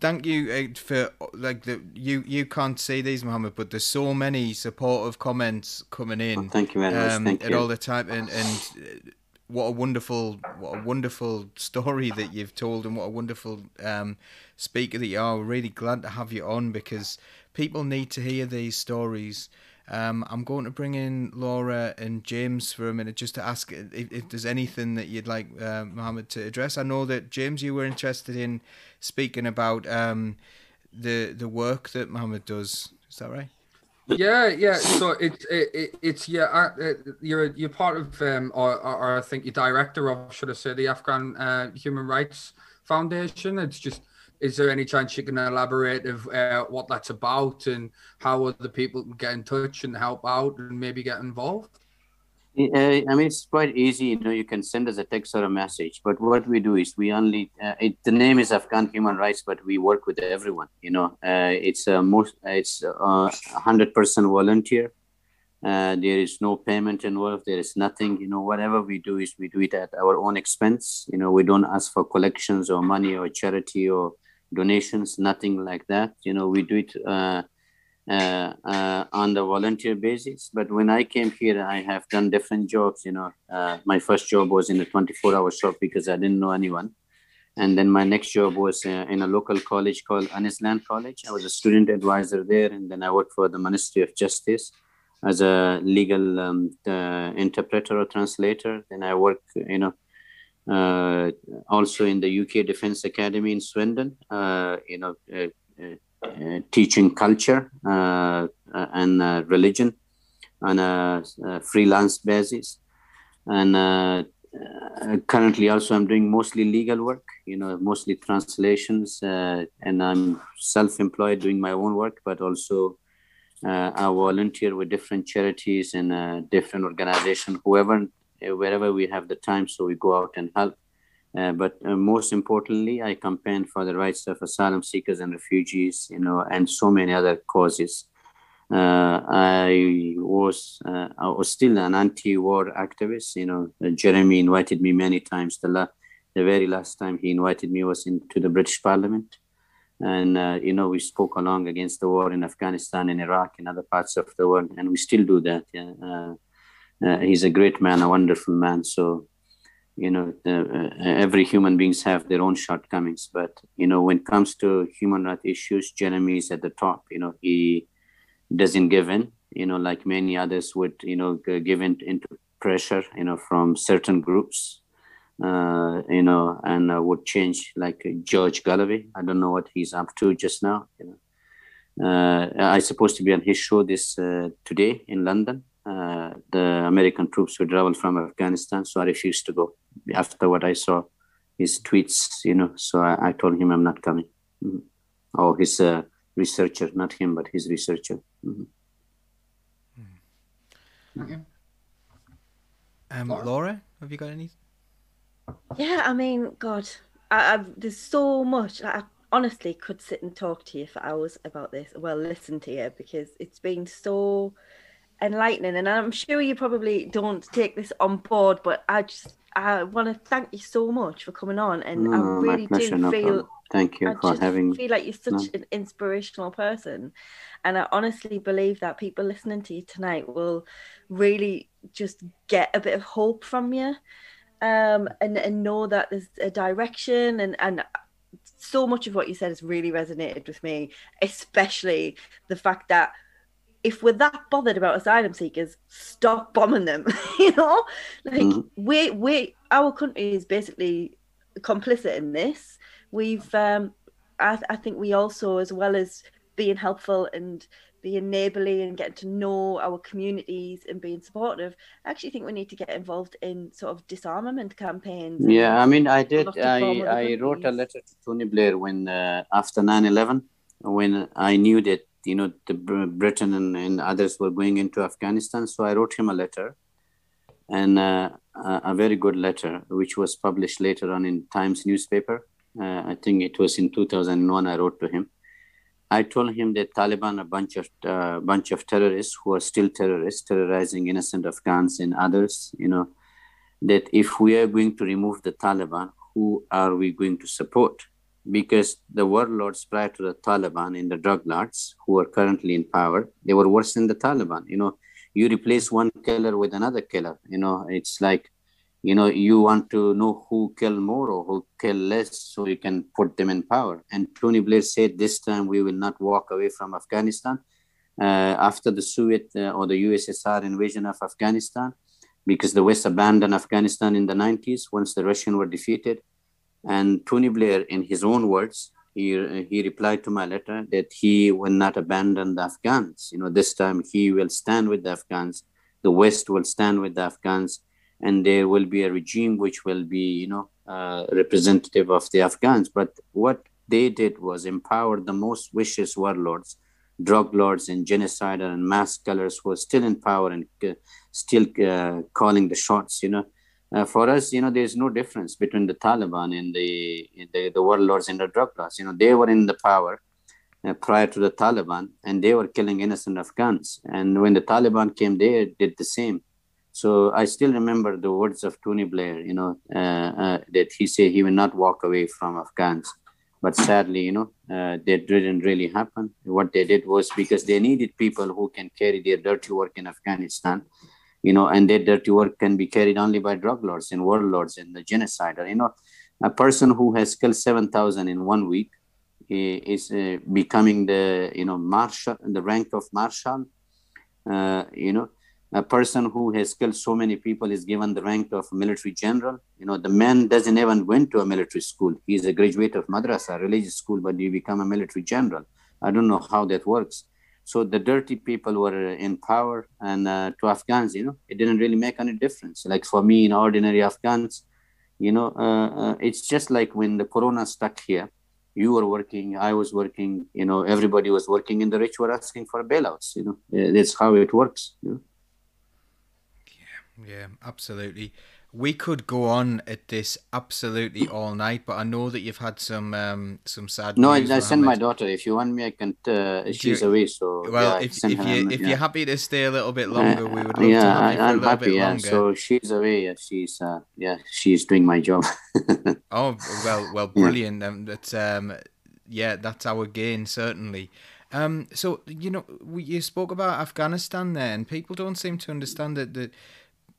thank you for like the you you can't see these Mohammed but there's so many supportive comments coming in oh, thank you very much um, thank at you. all the time and and uh, what a wonderful what a wonderful story that you've told and what a wonderful um, speaker that you are. We're really glad to have you on because people need to hear these stories um, I'm going to bring in Laura and James for a minute just to ask if, if there's anything that you'd like uh, Mohammed to address. I know that James, you were interested in speaking about um, the the work that Mohammed does. Is that right? Yeah, yeah. So it's it, it's yeah. Uh, you're you're part of um, or, or, or I think you're director of, should I say, the Afghan uh, Human Rights Foundation. It's just is there any chance you can elaborate of uh, what that's about and how other people can get in touch and help out and maybe get involved? Uh, I mean, it's quite easy. You know, you can send us a text or a message. But what we do is we only uh, it, the name is Afghan Human Rights, but we work with everyone. You know, uh, it's a most it's a hundred percent volunteer. Uh, there is no payment involved. There is nothing. You know, whatever we do is we do it at our own expense. You know, we don't ask for collections or money or charity or donations, nothing like that. You know, we do it uh, uh, uh, on the volunteer basis. But when I came here, I have done different jobs. You know, uh, my first job was in a 24-hour shop because I didn't know anyone. And then my next job was uh, in a local college called Anniesland College. I was a student advisor there, and then I worked for the Ministry of Justice as a legal um, uh, interpreter or translator. Then I worked, you know, also in the UK Defence Academy in Swindon, uh, you know, uh, teaching culture and religion on a, a, freelance basis. And currently also I'm doing mostly legal work, you know, mostly translations, and I'm self-employed doing my own work, but also uh, I volunteer with different charities and uh, different organizations, whoever uh, wherever we have the time, so we go out and help. Uh, but uh, most importantly, I campaign for the rights of asylum seekers and refugees, you know, and so many other causes. Uh, I was uh, I was still an anti-war activist. You know, uh, Jeremy invited me many times. The la- the very last time he invited me was into the British Parliament, and you know we spoke along against the war in Afghanistan and Iraq and other parts of the world, and we still do that. Yeah uh, he's a great man, a wonderful man. So, you know, the, uh, every human beings have their own shortcomings, but you know, when it comes to human rights issues, Jeremy is at the top. You know, he doesn't give in. You know, like many others would, you know, give in into pressure, you know, from certain groups, uh, you know, and uh, would change like George Galloway. I don't know what he's up to just now. You know, uh, I supposed to be on his show this uh, today in London. Uh, the American troops would travel from Afghanistan, so I refused to go after what I saw his tweets. You know, so I, I told him I'm not coming. Mm-hmm. Oh, his uh, researcher, not him, but his researcher. Mm-hmm. Okay. Um, Laura? Laura, have you got any? Yeah, I mean, God, I, I, there's so much. I honestly could sit and talk to you for hours about this. Well, listen to you because it's been so enlightening, and I'm sure you probably don't take this on board, but I just I want to thank you so much for coming on, and no, I really do feel. Problem. Thank you I for just having. feel like you're such no. an inspirational person, and I honestly believe that people listening to you tonight will really just get a bit of hope from you, um, and and know that there's a direction, and and so much of what you said has really resonated with me, especially the fact that if we're that bothered about asylum seekers, stop bombing them. you know, like Mhm. we we our country is basically complicit in this. We've um, I, I think we also, as well as being helpful and being neighbourly and getting to know our communities and being supportive, I actually think we need to get involved in sort of disarmament campaigns. Yeah, I mean, I did. not to bomb I, I wrote a letter to Tony Blair when uh, after 9/11, when I knew that you know the Britain and, and others were going into Afghanistan. So I wrote him a letter, and uh, a very good letter, which was published later on in Times newspaper. Uh, I think it was in 2001. I wrote to him. I told him that Taliban, a bunch of uh, bunch of terrorists who are still terrorists, terrorizing innocent Afghans and others. You know, that if we are going to remove the Taliban, who are we going to support? Because the warlords prior to the Taliban and the drug lords who are currently in power, they were worse than the Taliban. You know, you replace one killer with another killer. You know, it's like, you know, you want to know who kill more or who kill less so you can put them in power. And Tony Blair said this time we will not walk away from Afghanistan. Uh, after the Soviet uh, or the USSR invasion of Afghanistan, because the West abandoned Afghanistan in the 90s once the Russians were defeated. And Tony Blair, in his own words, he, he replied to my letter that he will not abandon the Afghans. You know, this time he will stand with the Afghans. The West will stand with the Afghans, and there will be a regime which will be, you know, uh, representative of the Afghans. But what they did was empower the most vicious warlords, drug lords, and genocidal and mass killers who are still in power and uh, still uh, calling the shots. You know, uh, for us, you know, there's no difference between the Taliban and the the, the warlords and the drug lords. You know, they were in the power uh, prior to the Taliban, and they were killing innocent Afghans. And when the Taliban came, they did the same. So I still remember the words of Tony Blair. You know, uh, uh, that he said he will not walk away from Afghans. But sadly, you know, uh, that didn't really happen. What they did was because they needed people who can carry their dirty work in Afghanistan you know, and that dirty work can be carried only by drug lords and warlords and the genocider. You know, a person who has killed 7,000 in one week is uh, becoming the, you know, marshal, the rank of marshal. Uh, you know, a person who has killed so many people is given the rank of military general. You know, the man doesn't even went to a military school. He's a graduate of madrasa, religious school, but you become a military general. I don't know how that works. So the dirty people were in power, and uh, to Afghans, you know, it didn't really make any difference. Like for me, in ordinary Afghans, you know, uh, uh, it's just like when the corona stuck here, you were working, I was working, you know, everybody was working, and the rich were asking for bailouts. You know, Uh, that's how it works. You know? Yeah, absolutely. We could go on at this absolutely all night, but I know that you've had some um, some sad. No, I, news, I send my daughter. If you want me, I can. Uh, she's you- away, so Well, yeah, if, if you if yeah. you're happy to stay a little bit longer, we would love yeah, to have you for I, a little happy. bit Yeah, longer. so she's away. Yeah, she's uh, yeah, she's doing my job. Oh well, well, brilliant. Um, that's um, yeah, that's our gain certainly. Um, so you know, we, you spoke about Afghanistan there, and people don't seem to understand that that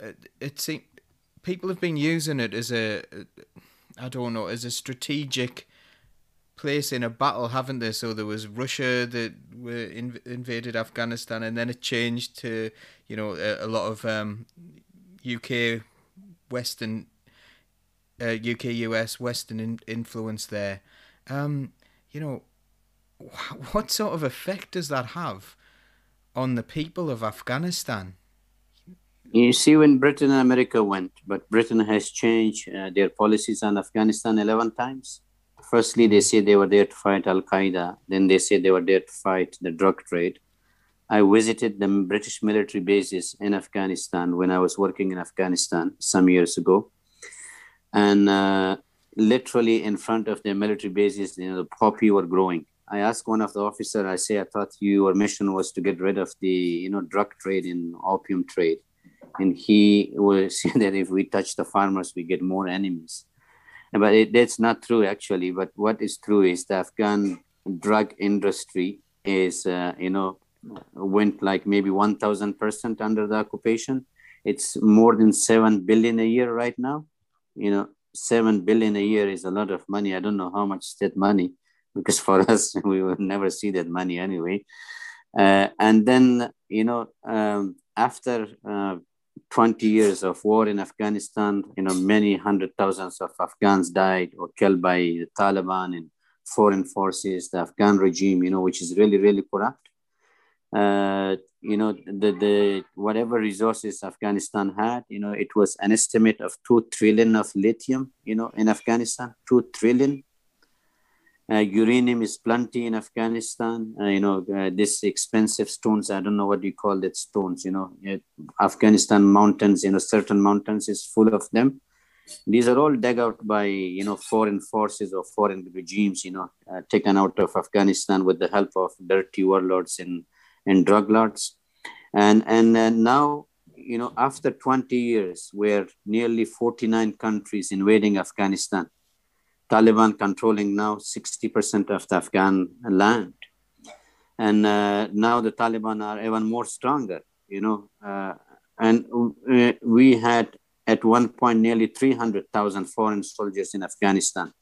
uh, it seem people have been using it as a, I don't know, as a strategic place in a battle, haven't they? So there was Russia that were inv- invaded Afghanistan, and then it changed to you know a, a lot of um, UK, Western, uh, UK, US, Western in- influence there. Um, you know, what sort of effect does that have on the people of Afghanistan? You see, when Britain and America went, but Britain has changed uh, their policies on Afghanistan 11 times. Firstly, they said they were there to fight Al Qaeda. Then they said they were there to fight the drug trade. I visited the British military bases in Afghanistan when I was working in Afghanistan some years ago. And uh, literally in front of the military bases, you know, the poppy were growing. I asked one of the officers, I say, I thought your mission was to get rid of the, you know, drug trade and opium trade. And he was saying that if we touch the farmers, we get more enemies. But it, that's not true, actually. But what is true is the Afghan drug industry is, uh, you know, went like maybe 1000% under the occupation it's more than 7 billion a year right now you know 7 billion a year is a lot of money i don't know how much that money because for us we will never see that money anyway uh, and then you know um, after uh, 20 years of war in afghanistan you know many hundred thousands of afghans died or killed by the taliban and foreign forces the afghan regime you know which is really really corrupt uh, you know the the whatever resources Afghanistan had, you know, it was an estimate of two trillion of lithium, you know, in Afghanistan, two trillion. Uh, uranium is plenty in Afghanistan. Uh, you know, uh, this expensive stones. I don't know what you call it stones. You know, it, Afghanistan mountains. You know, certain mountains is full of them. These are all dug out by you know foreign forces or foreign regimes. You know, uh, taken out of Afghanistan with the help of dirty warlords in and drug lords. And, and, and now, you know, after 20 years, where nearly 49 countries invading Afghanistan, Taliban controlling now 60% of the Afghan land. And uh, now the Taliban are even more stronger, you know. Uh, and uh, we had at one point nearly 300,000 foreign soldiers in Afghanistan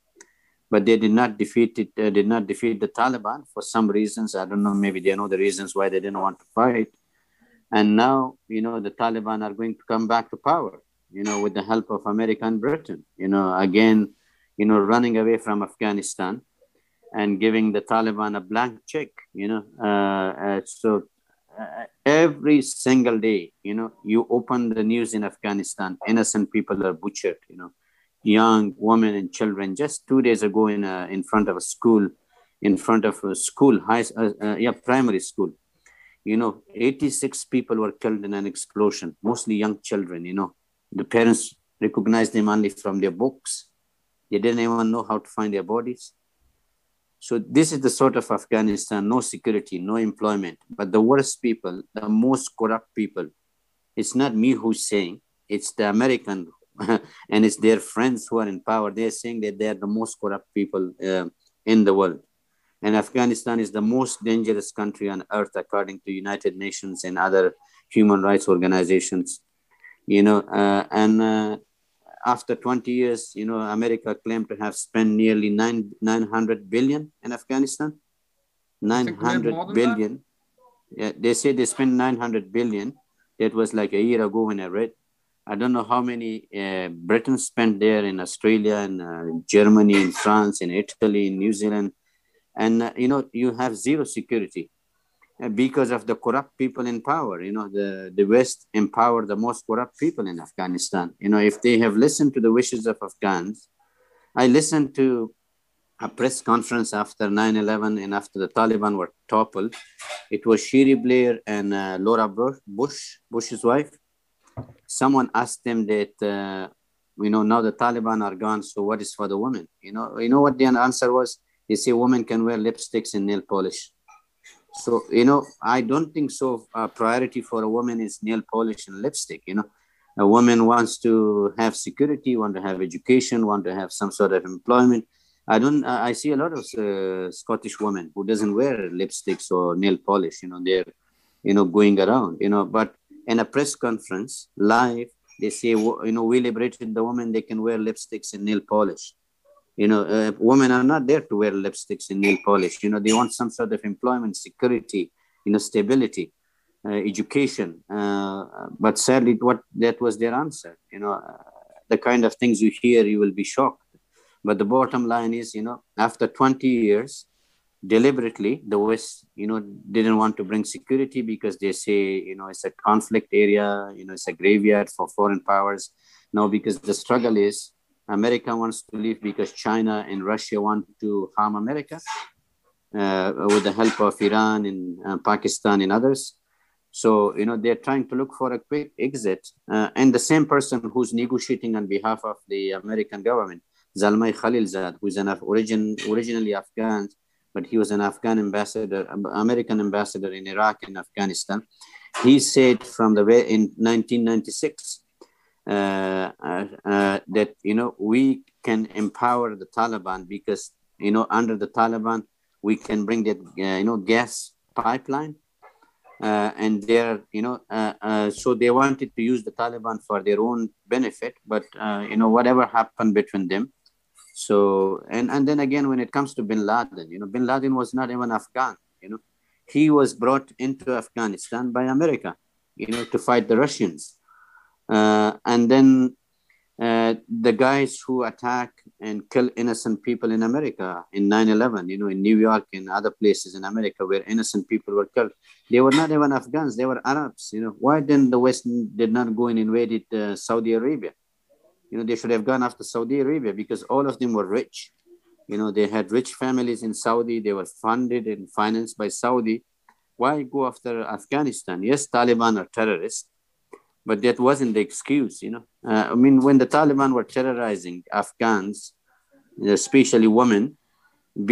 but they did not defeat it. Uh, did not defeat the Taliban for some reasons. I don't know. Maybe they know the reasons why they didn't want to fight. And now, you know, the Taliban are going to come back to power. You know, with the help of America and Britain. You know, again, you know, running away from Afghanistan and giving the Taliban a blank check. You know, uh, uh, so uh, every single day, you know, you open the news in Afghanistan, innocent people are butchered. You know young women and children. Just two days ago, in a, in front of a school, in front of a school, high, uh, uh, yeah, primary school, you know, 86 people were killed in an explosion, mostly young children. You know, the parents recognized them only from their books. They didn't even know how to find their bodies. So this is the sort of Afghanistan: no security, no employment, but the worst people, the most corrupt people. It's not me who's saying; it's the American and it's their friends who are in power. They're saying that they are the most corrupt people uh, in the world. And Afghanistan is the most dangerous country on earth, according to United Nations and other human rights organizations. You know, uh, and uh, after 20 years, you know, America claimed to have spent nearly nine, 900 billion in Afghanistan. 900 billion. Yeah, they say they spent 900 billion. That was like a year ago when I read. I don't know how many uh, Britain spent there in Australia and uh, Germany and France and Italy and New Zealand. And, uh, you know, you have zero security because of the corrupt people in power. You know, the, the West empowered the most corrupt people in Afghanistan. You know, if they have listened to the wishes of Afghans, I listened to a press conference after 9-11 and after the Taliban were toppled. It was Cherie Blair and uh, Laura Bush, Bush's wife someone asked them that, uh, you know, now the Taliban are gone, so what is for the women? You know, you know what the answer was? They say women can wear lipsticks and nail polish. So, you know, I don't think so. A priority for a woman is nail polish and lipstick. You know, a woman wants to have security, want to have education, want to have some sort of employment. I don't. I see a lot of uh, Scottish women who doesn't wear lipsticks or nail polish. You know, they're, you know, going around. You know, but in a press conference live they say you know we liberated the women they can wear lipsticks and nail polish you know uh, women are not there to wear lipsticks and nail polish you know they want some sort of employment security you know stability uh, education. Uh, but sadly, what that was their answer. You know, uh, the kind of things you hear, you will be shocked. But the bottom line is, you know, after 20 years, deliberately the west you know didn't want to bring security because they say you know it's a conflict area you know it's a graveyard for foreign powers No, because the struggle is america wants to leave because china and russia want to harm america uh, with the help of iran and uh, pakistan and others so you know they're trying to look for a quick exit uh, and the same person who's negotiating on behalf of the american government zalmay khalilzad who's an origin originally afghan but he was an Afghan ambassador, American ambassador in Iraq and Afghanistan. He said from the way in 1996 uh, uh, uh, that you know we can empower the Taliban because you know under the Taliban we can bring that uh, you know gas pipeline. Uh, and they're, you know, uh, so they wanted to use the Taliban for their own benefit, but you know, whatever happened between them, so, and, and then again, when it comes to bin Laden, you know, bin Laden was not even Afghan, you know, he was brought into Afghanistan by America, you know, to fight the Russians. Uh, and then uh, the guys who attack and kill innocent people in America in 9-11, you know, in New York and other places in America where innocent people were killed, they were not even Afghans, they were Arabs, you know. Why then the West did not go and invaded uh, Saudi Arabia? you know, they should have gone after Saudi Arabia because all of them were rich. You know, they had rich families in Saudi. They were funded and financed by Saudi. Why go after Afghanistan? Yes, Taliban are terrorists, but that wasn't the excuse. You know, uh, I mean, when the Taliban were terrorizing Afghans, especially women,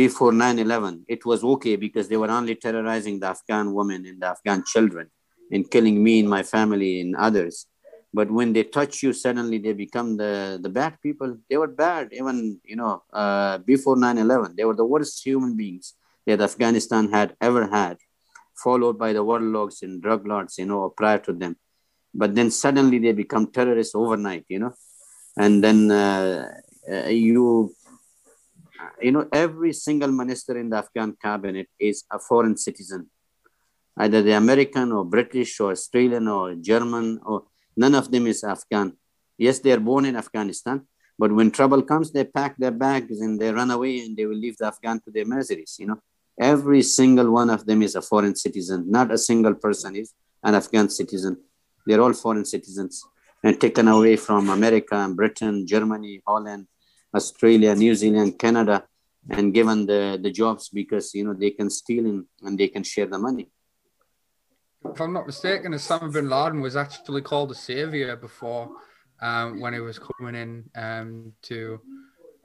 before 9/11, it was okay because they were only terrorizing the Afghan women and the Afghan children and killing me and my family and others. But when they touch you suddenly they become the the bad people. They were bad even you know uh, before 9-11 they were the worst human beings that afghanistan had ever had followed by the warlords and drug lords you know prior to them but then suddenly they become terrorists overnight you know and then uh, uh, you you know every single minister in the afghan cabinet is a foreign citizen either the american or british or australian or german or None of them is Afghan. Yes, they are born in Afghanistan, but when trouble comes, they pack their bags and they run away and they will leave the Afghan to their miseries. You know, every single one of them is a foreign citizen. Not a single person is an Afghan citizen. They're all foreign citizens and taken away from America and Britain, Germany, Holland, Australia, New Zealand, Canada, and given the, the jobs because you know they can steal and, and they can share the money if I'm not mistaken, Osama bin Laden was actually called a savior before um, when he was coming in um, to.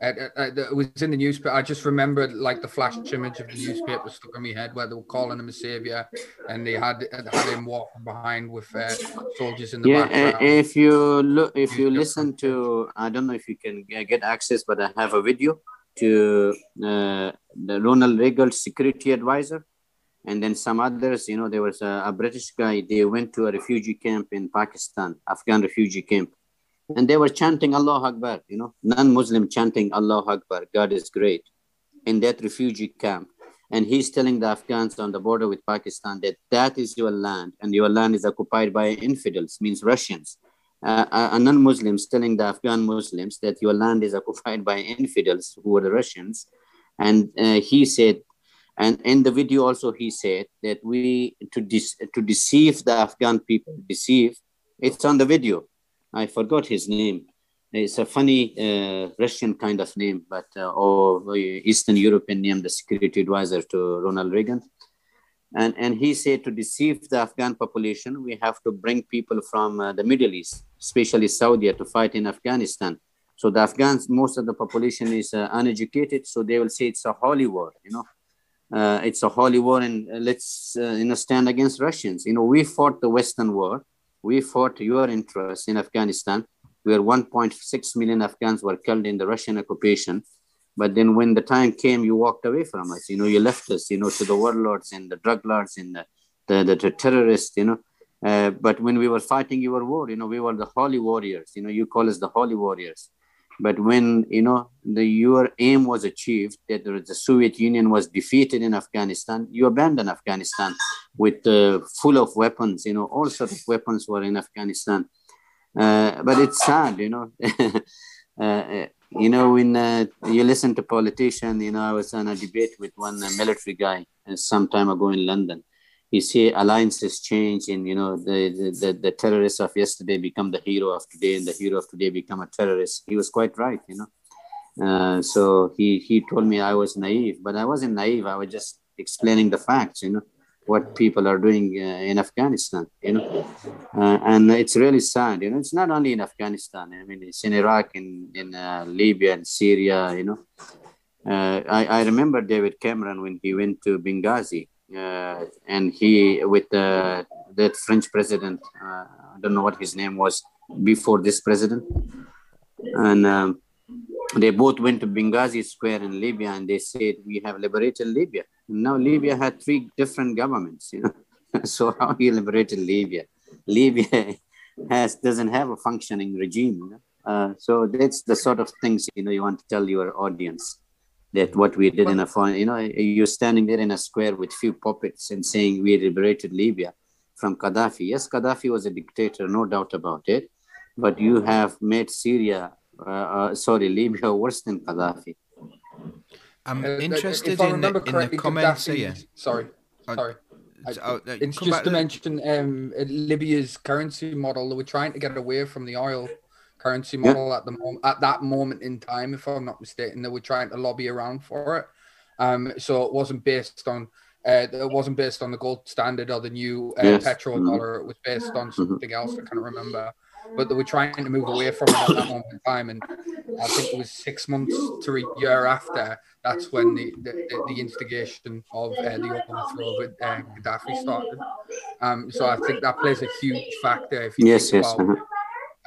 It was in the newspaper. I just remembered like the flash image of the newspaper stuck in my head where they were calling him a savior, and they had had him walking behind with uh, soldiers in the yeah, background. if you look, if you listen to, I don't know if you can get access, but I have a video to uh, the Ronald Reagan security advisor and then some others you know there was a, a, british guy they went to a refugee camp in pakistan afghan refugee camp and they were chanting allah akbar you know non-muslim chanting allah akbar god is great in that refugee camp and he's telling the afghans on the border with pakistan that that is your land and your land is occupied by infidels means russians uh, a non-muslims telling the afghan muslims that your land is occupied by infidels who are the russians and uh, he said and in the video also he said that we to dis, to deceive the Afghan people, deceive. It's on the video. I forgot his name. It's a funny uh, Russian kind of name, but uh, or Eastern European name, the security advisor to Ronald Reagan. And, and he said to deceive the Afghan population, we have to bring people from uh, the Middle East, especially Saudi, to fight in Afghanistan. So the Afghans, most of the population is uh, uneducated, so they will say it's a holy war, you know uh, it's a holy war and uh, let's uh, you know stand against russians you know we fought the western war we fought your interests in afghanistan where 1.6 million afghans were killed in the russian occupation. But then when the time came you walked away from us. You know you left us you know to the warlords and the drug lords and the, the, the, the terrorists you know. Uh, but when we were fighting your war you know. We were the holy warriors you know. You call us the holy warriors But when you know the your aim was achieved, that the Soviet Union was defeated in Afghanistan, you abandon Afghanistan with uh, full of weapons. You know, all sorts of weapons were in Afghanistan. Uh, but it's sad, you know. uh, you know, when uh, you listen to politicians, you know, I was on a debate with one uh, military guy uh, some time ago in London. You see alliances change and, you know, the, the, the terrorists of yesterday become the hero of today and the hero of today become a terrorist. He was quite right, you know. Uh, so he, he told me I was naive, but I wasn't naive. I was just explaining the facts, you know what people are doing uh, in Afghanistan, you know, uh, and it's really sad, you know, it's not only in Afghanistan, I mean, it's in Iraq, in, in uh, Libya and Syria, you know. Uh, I, I remember David Cameron when he went to Benghazi uh, and he, with uh, that French president, I don't know what his name was before this president, and um, they both went to Benghazi Square in Libya and they said, we have liberated Libya. And Now Libya had three different governments, you know. so how you liberated Libya? Libya has doesn't have a functioning regime. You know? uh, so that's the sort of things you know you want to tell your audience that what we did in a foreign, you know, you're standing there in a square with few puppets and saying we liberated Libya from Gaddafi. Yes, Gaddafi was a dictator, no doubt about it. But you have made Syria, uh, uh, sorry, Libya worse than Gaddafi. I'm uh, interested in, the, in the comments here. Sorry, uh, sorry. Uh, it's just to mention um, Libya's currency model. They were trying to get away from the oil currency model yeah. at the moment at that moment in time, if I'm not mistaken. They were trying to lobby around for it. Um, so it wasn't based on uh, it wasn't based on the gold standard or the new uh, yes. petrodollar. Mm-hmm. It was based on mm-hmm. something else. I can't remember but they were trying to move away from it at that moment in time. And I think it was six months to a year after that's when the the, the instigation of uh, the overthrow of uh, Gaddafi started. Um, so I think that plays a huge factor. If you yes, yes. About, uh-huh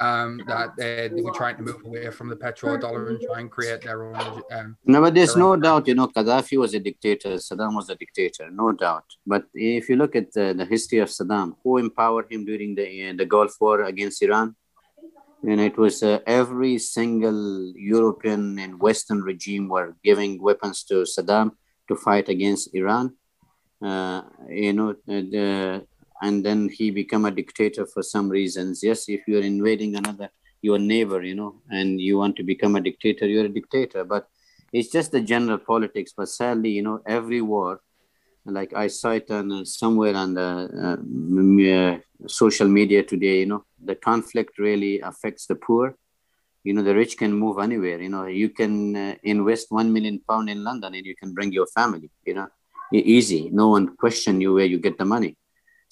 um, that uh, they were trying to move away from the petrodollar and try and create their own. Um, no, but there's no doubt, you know, Gaddafi was a dictator, Saddam was a dictator, no doubt. But if you look at the, the history of Saddam, who empowered him during the, uh, the Gulf War against Iran? And it was uh, every single European and Western regime were giving weapons to Saddam to fight against Iran. Uh, you know, the, and then he become a dictator for some reasons. Yes if you're invading another your neighbor you know and you want to become a dictator you're a dictator. But it's just the general politics. But sadly you know every war like i saw it on uh, somewhere on the uh, uh, social media today you know the conflict really affects the poor. You know the rich can move anywhere you know. You can uh, invest 1 million pound in london and you can bring your family you know. Easy. No one question you where you get the money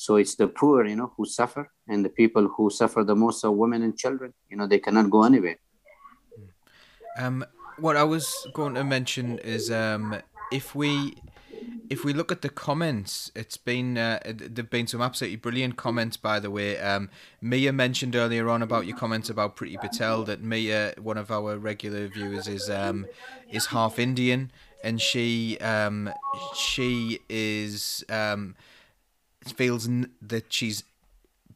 so it's the poor, you know, who suffer, and the people who suffer the most are women and children. You know, they cannot go anywhere. Um, what I was going to mention is um, if we if we look at the comments, it's been uh, there've been some absolutely brilliant comments. By the way, um, Mia mentioned earlier on about your comments about Priti Patel that Mia, one of our regular viewers, is um, is half Indian, and she um, she is um, feels n- that she's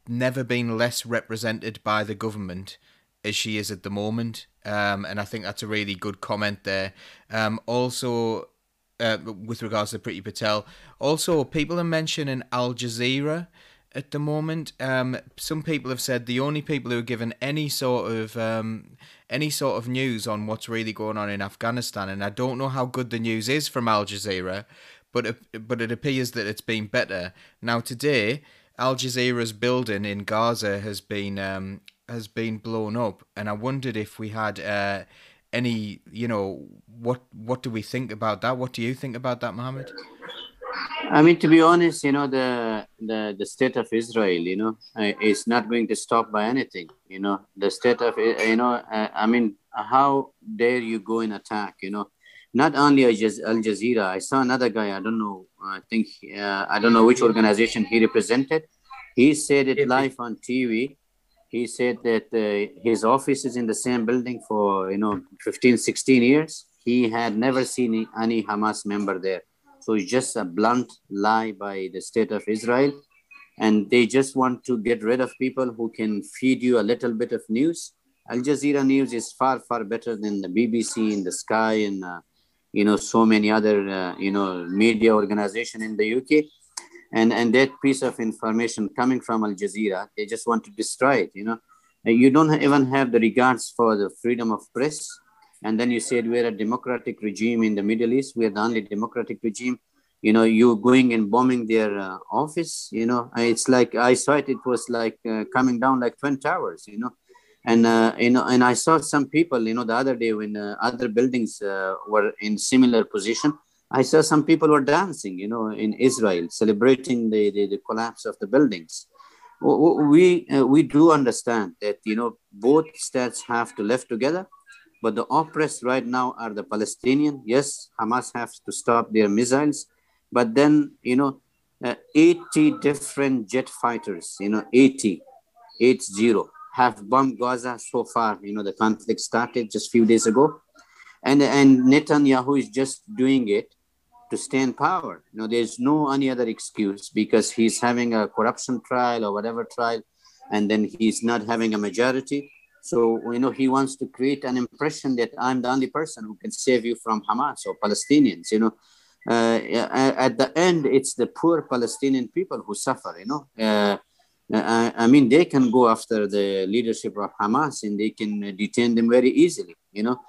never been less represented by the government as she is at the moment. Um, and I think that's a really good comment there. Um, also, uh, with regards to Priti Patel, also people are mentioning Al Jazeera at the moment. Um, some people have said the only people who are given any sort of um, any sort of news on what's really going on in Afghanistan, and I don't know how good the news is from Al Jazeera, but it, but it appears that it's been better. Now today, Al Jazeera's building in Gaza has been um, has been blown up, and I wondered if we had uh, any, you know, what what do we think about that? What do you think about that, Mohammed? I mean, to be honest, you know, the the, the state of Israel, you know, uh, is not going to stop by anything. You know, the state of, you know, uh, I mean, how dare you go and attack? You know, not only Al Jazeera. I saw another guy. I don't know. I think uh, I don't know which organization he represented. He said it live on TV. He said that uh, his office is in the same building for you know 15, 16 years. He had never seen any Hamas member there. So it's just a blunt lie by the state of Israel. And they just want to get rid of people who can feed you a little bit of news Al Jazeera News is far, far better than the BBC and the Sky and, uh, you know, so many other, uh, you know, media organization in the UK. And, and that piece of information coming from Al Jazeera, they just want to destroy it, you know. You don't even have the regards for the freedom of press. And then you said we're a democratic regime in the Middle East. We're the only democratic regime you know you going and bombing their uh, office you know it's like i saw it it was like uh, coming down like twin towers you know and uh, you know and i saw some people you know the other day when uh, other buildings uh, were in similar position i saw some people were dancing you know in israel celebrating the, the, the collapse of the buildings. We uh, we do understand that you know both states have to live together but the oppressed right now are the palestinian. Yes hamas has to stop their missiles but then, you know, uh, 80 different jet fighters, you know, 80, 80 have bombed Gaza so far. You know, the conflict started just a few days ago. And, and Netanyahu is just doing it to stay in power. You know, there's no any other excuse because he's having a corruption trial or whatever trial, and then he's not having a majority. So, you know, he wants to create an impression that I'm the only person who can save you from Hamas or Palestinians, you know. Uh, at the end, it's the poor Palestinian people who suffer, you know. Uh, I, I, mean, they can go after the leadership of Hamas and they can detain them very easily, you know.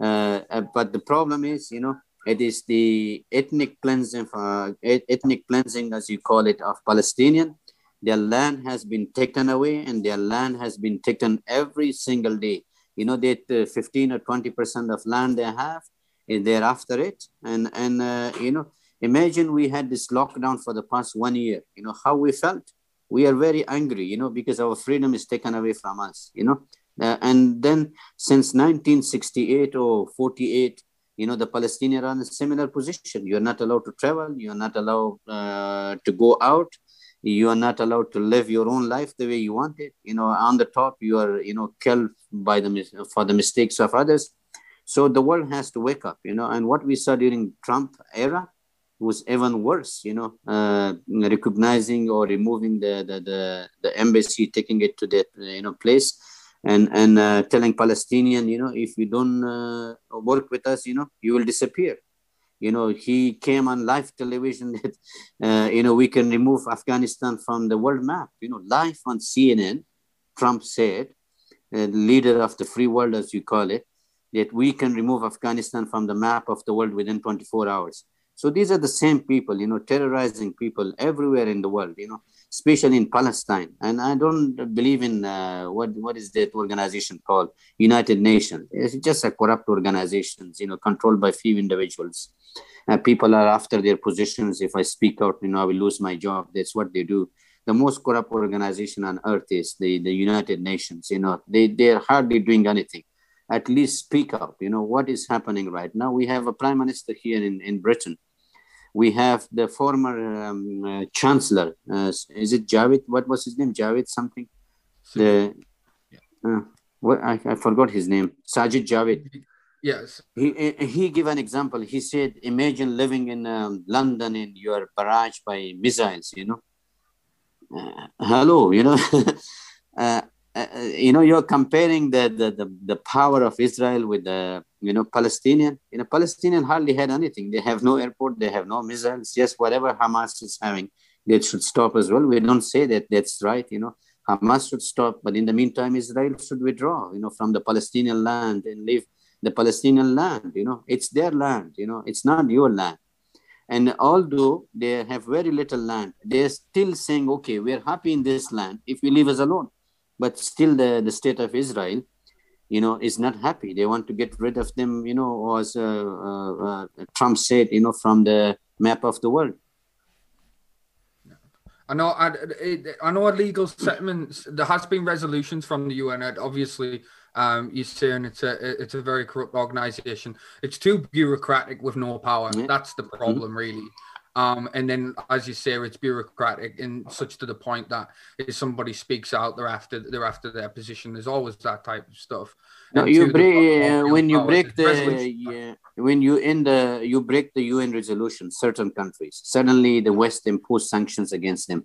Uh, but the problem is, you know, it is the ethnic cleansing, uh, ethnic cleansing, as you call it, of Palestinian. Their land has been taken away, and their land has been taken every single day. You know that uh, 15 or 20 percent of land they have is there after it. And, and uh, you know, imagine we had this lockdown for the past one year, you know, how we felt. We are very angry, you know, because our freedom is taken away from us, you know. Uh, and then since 1968 or 48, you know, the Palestinians are in a similar position. You're not allowed to travel. You're not allowed uh, to go out. You are not allowed to live your own life the way you want it. You know, on the top, you are, you know, killed by the for the mistakes of others. So the world has to wake up, you know, and what we saw during Trump era was even worse, you know, uh, recognizing or removing the, the, the, the, embassy, taking it to that, you know, place and, and uh, telling Palestinian, you know, if you don't uh, work with us, you know, you will disappear. You know, he came on live television that, uh, you know, we can remove Afghanistan from the world map. You know, live on CNN, Trump said, uh, leader of the free world, as you call it, that we can remove Afghanistan from the map of the world within 24 hours. So these are the same people, you know, terrorizing people everywhere in the world, you know, especially in Palestine. And I don't believe in uh, what what is that organization called? United Nations. It's just a corrupt organization, you know, controlled by few individuals. Uh, people are after their positions. If I speak out, you know, I will lose my job. That's what they do. The most corrupt organization on earth is the, the United Nations. You know, they, they're hardly doing anything at least speak up. You know, what is happening right now? We have a prime minister here in, in Britain. We have the former um, uh, chancellor. Uh, is it Javid? What was his name? Javid something? The, uh, what, I, I forgot his name. Sajid Javid. Yes. He, he gave an example. He said, imagine living in um, London and you are barraged by missiles, you know. Uh, hello, you know. uh, uh, you know you're comparing the, the, the the power of Israel with the you know Palestinian. You know Palestinian hardly had anything. They have no airport. They have no missiles. Just whatever Hamas is having, they should stop as well. We don't say that that's right. You know Hamas should stop, but in the meantime, Israel should withdraw. You know from the Palestinian land and leave the Palestinian land. You know it's their land. You know it's not your land. And although they have very little land, they're still saying, okay, we're happy in this land if you leave us alone but still the, the state of Israel, you know, is not happy. They want to get rid of them, you know, as uh, uh, uh, Trump said, you know, from the map of the world. I know. I, I know. Legal settlements. There has been resolutions from the UN. Obviously, um, you're saying it's a it's a very corrupt organization. It's too bureaucratic with no power. Yeah. That's the mm-hmm. problem, really. Um, and then, as you say, it's bureaucratic and such to the point that if somebody speaks out, they're after they're after their position. There's always that type of stuff. No, you break uh, when you break the yeah, when you in the you break the UN resolution. Certain countries suddenly the West impose sanctions against them.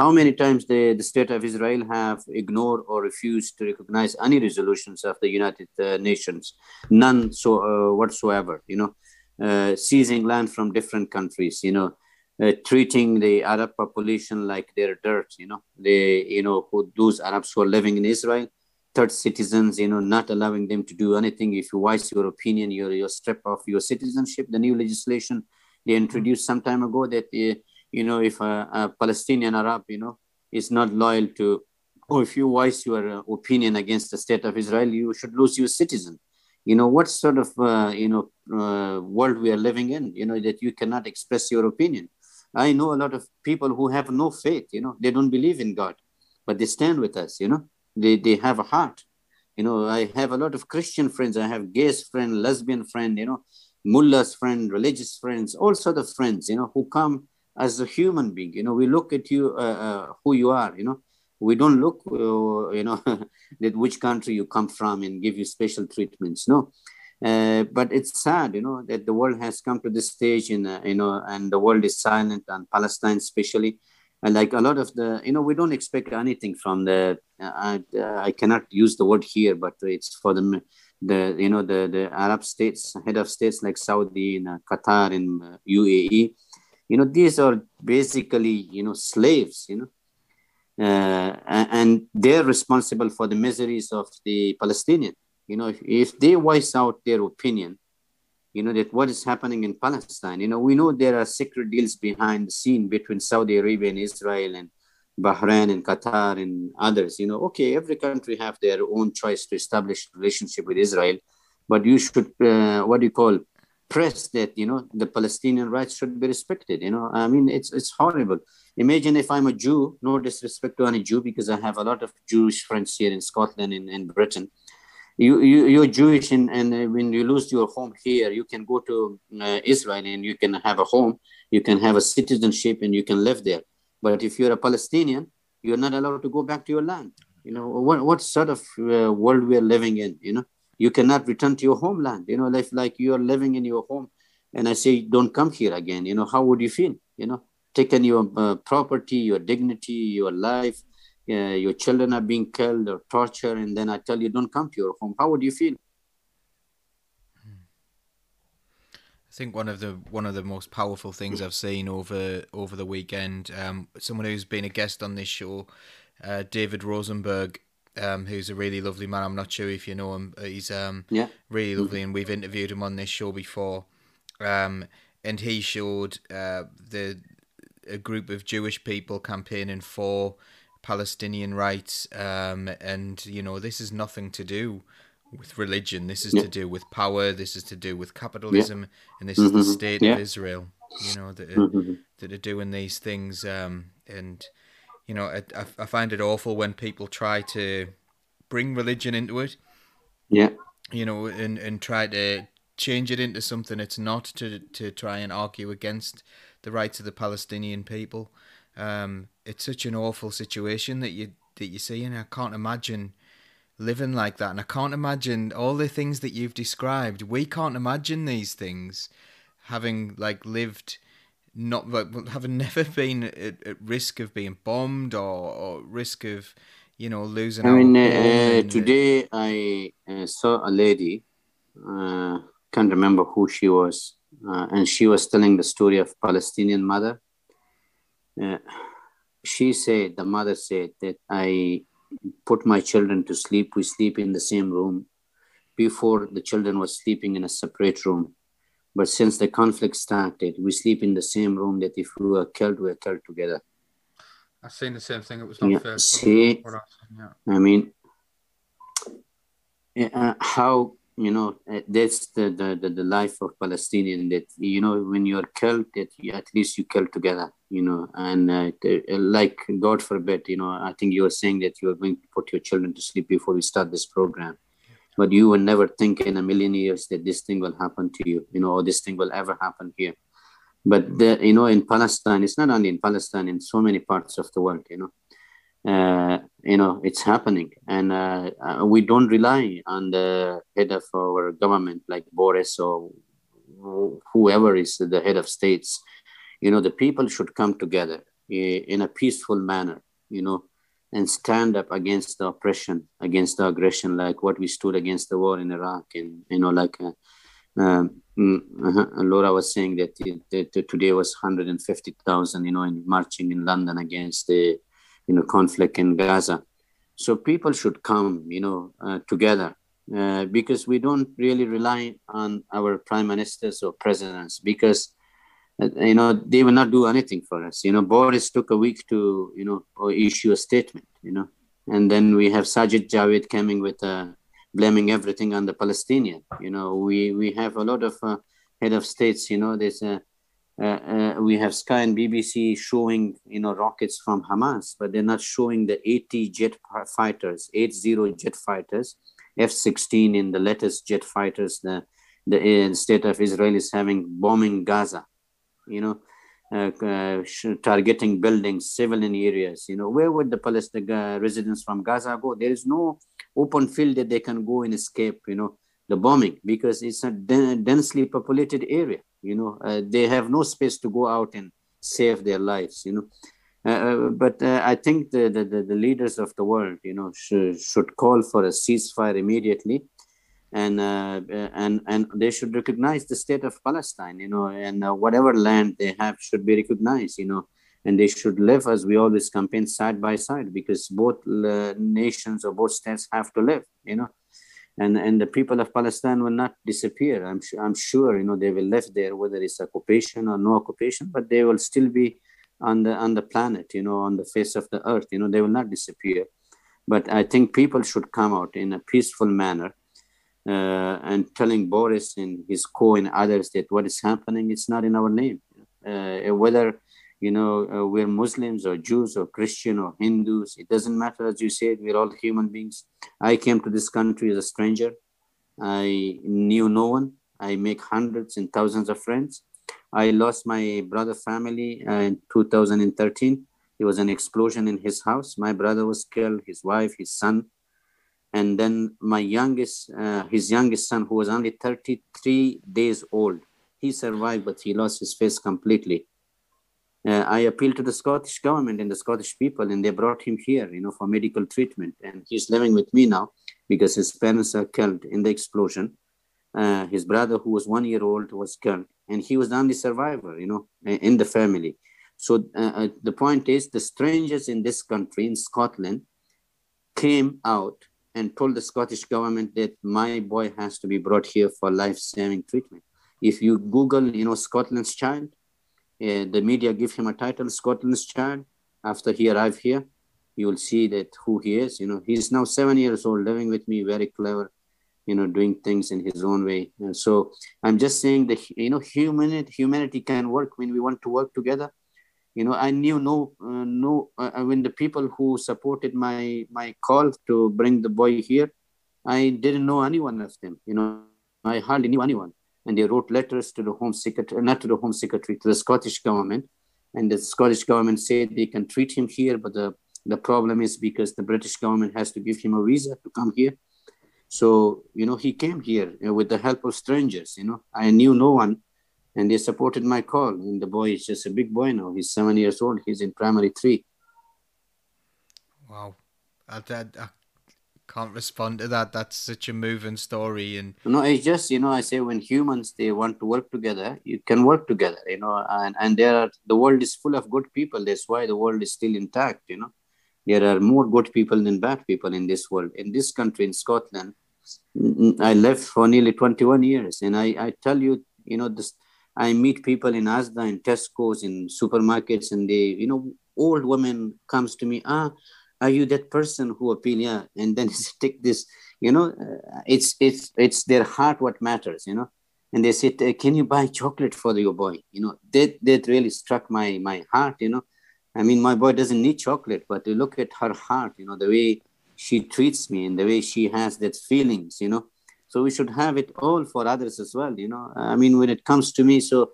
how many times the, the state of Israel have ignored or refused to recognize any resolutions of the United uh, Nations? None so uh, whatsoever. You know, uh, seizing land from different countries. You know, uh, treating the Arab population like they're dirt. You know, they you know who those Arabs who are living in Israel, third citizens. You know, not allowing them to do anything. If you voice your opinion, you're you're stripped of your citizenship. The new legislation they introduced some time ago that uh, you know, if a, a, Palestinian Arab, you know, is not loyal to, or if you voice your uh, opinion against the state of Israel, you should lose your citizen. You know, what sort of, uh, you know, uh, world we are living in, you know, that you cannot express your opinion. I know a lot of people who have no faith, you know, they don't believe in God, but they stand with us, you know, they, they have a heart. You know, I have a lot of Christian friends. I have gay friend, lesbian friend, you know, mullahs friend, religious friends, all sort of friends, you know, who come as a human being. You know, we look at you, uh, uh, who you are, you know, we don't look, uh, you know, that which country you come from and give you special treatments. No. Uh, but it's sad, you know, that the world has come to this stage, in, uh, you know, and the world is silent, and Palestine especially. And like a lot of the, you know, we don't expect anything from the. I, I cannot use the word here, but it's for the, the you know, the the Arab states, head of states like Saudi and Qatar and UAE you know these are basically you know slaves you know uh, and they're responsible for the miseries of the palestinian you know if, if they voice out their opinion you know that what is happening in palestine you know we know there are secret deals behind the scene between saudi arabia and israel and bahrain and qatar and others you know okay every country have their own choice to establish relationship with israel but you should uh, what do you call press that you know the Palestinian rights should be respected. You know, I mean, it's it's horrible. Imagine if I'm a Jew, no disrespect to any Jew, because I have a lot of Jewish friends here in Scotland and in Britain. You, you you're Jewish, and, and when you lose your home here, you can go to uh, Israel and you can have a home, you can have a citizenship, and you can live there. But if you're a Palestinian, you're not allowed to go back to your land. You know what what sort of uh, world we are living in? You know you cannot return to your homeland you know like, like you're living in your home and i say don't come here again you know how would you feel you know taken your uh, property your dignity your life uh, your children are being killed or tortured and then i tell you don't come to your home how would you feel I think one of the one of the most powerful things I've seen over over the weekend. Um, someone who's been a guest on this show, uh, David Rosenberg, um, who's a really lovely man. I'm not sure if you know him. He's um, yeah. really lovely, and we've interviewed him on this show before. Um, and he showed uh, the a group of Jewish people campaigning for Palestinian rights, um, and you know this is nothing to do with religion. This is yeah. to do with power. This is to do with capitalism, yeah. and this mm-hmm. is the state yeah. of Israel. You know that are, mm-hmm. that are doing these things, um, and you know, I, I find it awful when people try to bring religion into it. Yeah. You know, and, and try to change it into something it's not to to try and argue against the rights of the Palestinian people. Um, it's such an awful situation that you that you see, and I can't imagine living like that. And I can't imagine all the things that you've described. We can't imagine these things, having like lived not like having never been at, at risk of being bombed or, or risk of you know losing. I mean, uh, today I uh, saw a lady. Uh, can't remember who she was, uh, and she was telling the story of Palestinian mother. Uh, she said the mother said that I put my children to sleep. We sleep in the same room. Before the children was sleeping in a separate room but since the conflict started, we sleep in the same room that if we were killed, we were killed together. I've seen the same thing. It was not yeah. fair. See, yeah. I mean, uh, how, you know, uh, that's the, the, the, the, life of Palestinian that, you know, when you're killed, that you, at least you kill together, you know, and uh, like, God forbid, you know, I think you were saying that you are going to put your children to sleep before we start this program. But you will never think in a million years that this thing will happen to you you know or this thing will ever happen here. But the, you know in palestine it's not only in palestine in so many parts of the world you know uh, you know it's happening. And uh, uh we don't rely on the head of our government like boris or whoever is the head of states. You know the people should come together in a peaceful manner, you know, and stand up against the oppression, against the aggression, like what we stood against the war in Iraq, and you know, like uh, um, uh, Laura was saying that, that today was 150,000, you know, in marching in London against the, you know, conflict in Gaza. So people should come, you know, uh, together uh, because we don't really rely on our prime ministers or presidents because uh, you know they will not do anything for us you know boris took a week to you know issue a statement you know and then we have sajid javid coming with uh, blaming everything on the palestinian you know we we have a lot of uh, head of states you know there's a uh, uh, we have Sky and BBC showing, you know, rockets from Hamas, but they're not showing the 80 jet fighters, 80 jet fighters, F-16 in the latest jet fighters. The the state of Israel is having bombing Gaza you know, uh, uh, targeting buildings, civilian areas. You know, where would the Palestinian uh, residents from Gaza go? There is no open field that they can go and escape. You know, the bombing because it's a densely populated area. You know, uh, they have no space to go out and save their lives. You know. Uh, but uh, I think the, the, the, leaders of the world, you know, should, should call for a ceasefire immediately and uh, and and they should recognize the state of Palestine, you know, and uh, whatever land they have should be recognized, you know, and they should live as we always campaign side by side because both uh, nations or both states have to live, you know, and and the people of Palestine will not disappear. I'm sure, I'm sure, you know, they will live there whether it's occupation or no occupation, but they will still be on the on the planet, you know, on the face of the earth, you know, they will not disappear. But I think people should come out in a peaceful manner uh, and telling Boris and his co and others that what is happening it's not in our name. Uh, whether you know uh, we're Muslims or Jews or Christian or Hindus, it doesn't matter. As you said, we're all human beings. I came to this country as a stranger. I knew no one. I make hundreds and thousands of friends. I lost my brother family in 2013. There was an explosion in his house. My brother was killed, his wife, his son and then my youngest uh, his youngest son who was only 33 days old he survived but he lost his face completely uh, i appealed to the scottish government and the scottish people and they brought him here you know for medical treatment. And he's living with me now because his parents are killed in the explosion. Uh, his brother who was one year old was killed. And he was the only survivor you know in the family. So uh, uh, the point is the strangers in this country in scotland came out and told the Scottish government that my boy has to be brought here for life-saving treatment. If you Google, you know, Scotland's child, uh, the media give him a title, Scotland's child. After he arrived here, you will see that who he is. You know, he's now seven years old, living with me, very clever, you know, doing things in his own way. And so I'm just saying that you know, humanity humanity can work when we want to work together you know i knew no uh, no uh, uh, when the people who supported my my call to bring the boy here i didn't know anyone of them you know i hardly knew anyone and they wrote letters to the home secretary not to the home secretary to the scottish government and the scottish government said they can treat him here but the the problem is because the british government has to give him a visa to come here so you know he came here you know, with the help of strangers you know i knew no one and they supported my call. And the boy is just a big boy now. He's seven years old. He's in primary three. Wow, I, I, I can't respond to that. That's such a moving story. And no, it's just you know I say when humans they want to work together, you can work together. You know, and and there are the world is full of good people. That's why the world is still intact. You know, there are more good people than bad people in this world. In this country, in Scotland, I lived for nearly 21 years, and I I tell you, you know this I meet people in Asda, in Tesco's, in supermarkets, and they, you know, old women comes to me, ah, are you that person who? Yeah, and then take this, you know, uh, it's it's it's their heart what matters, you know. And they said, uh, can you buy chocolate for your boy? You know, that that really struck my my heart, you know. I mean, my boy doesn't need chocolate, but they look at her heart, you know, the way she treats me and the way she has that feelings, you know so we should have it all for others as well, you know. I mean, when it comes to me, so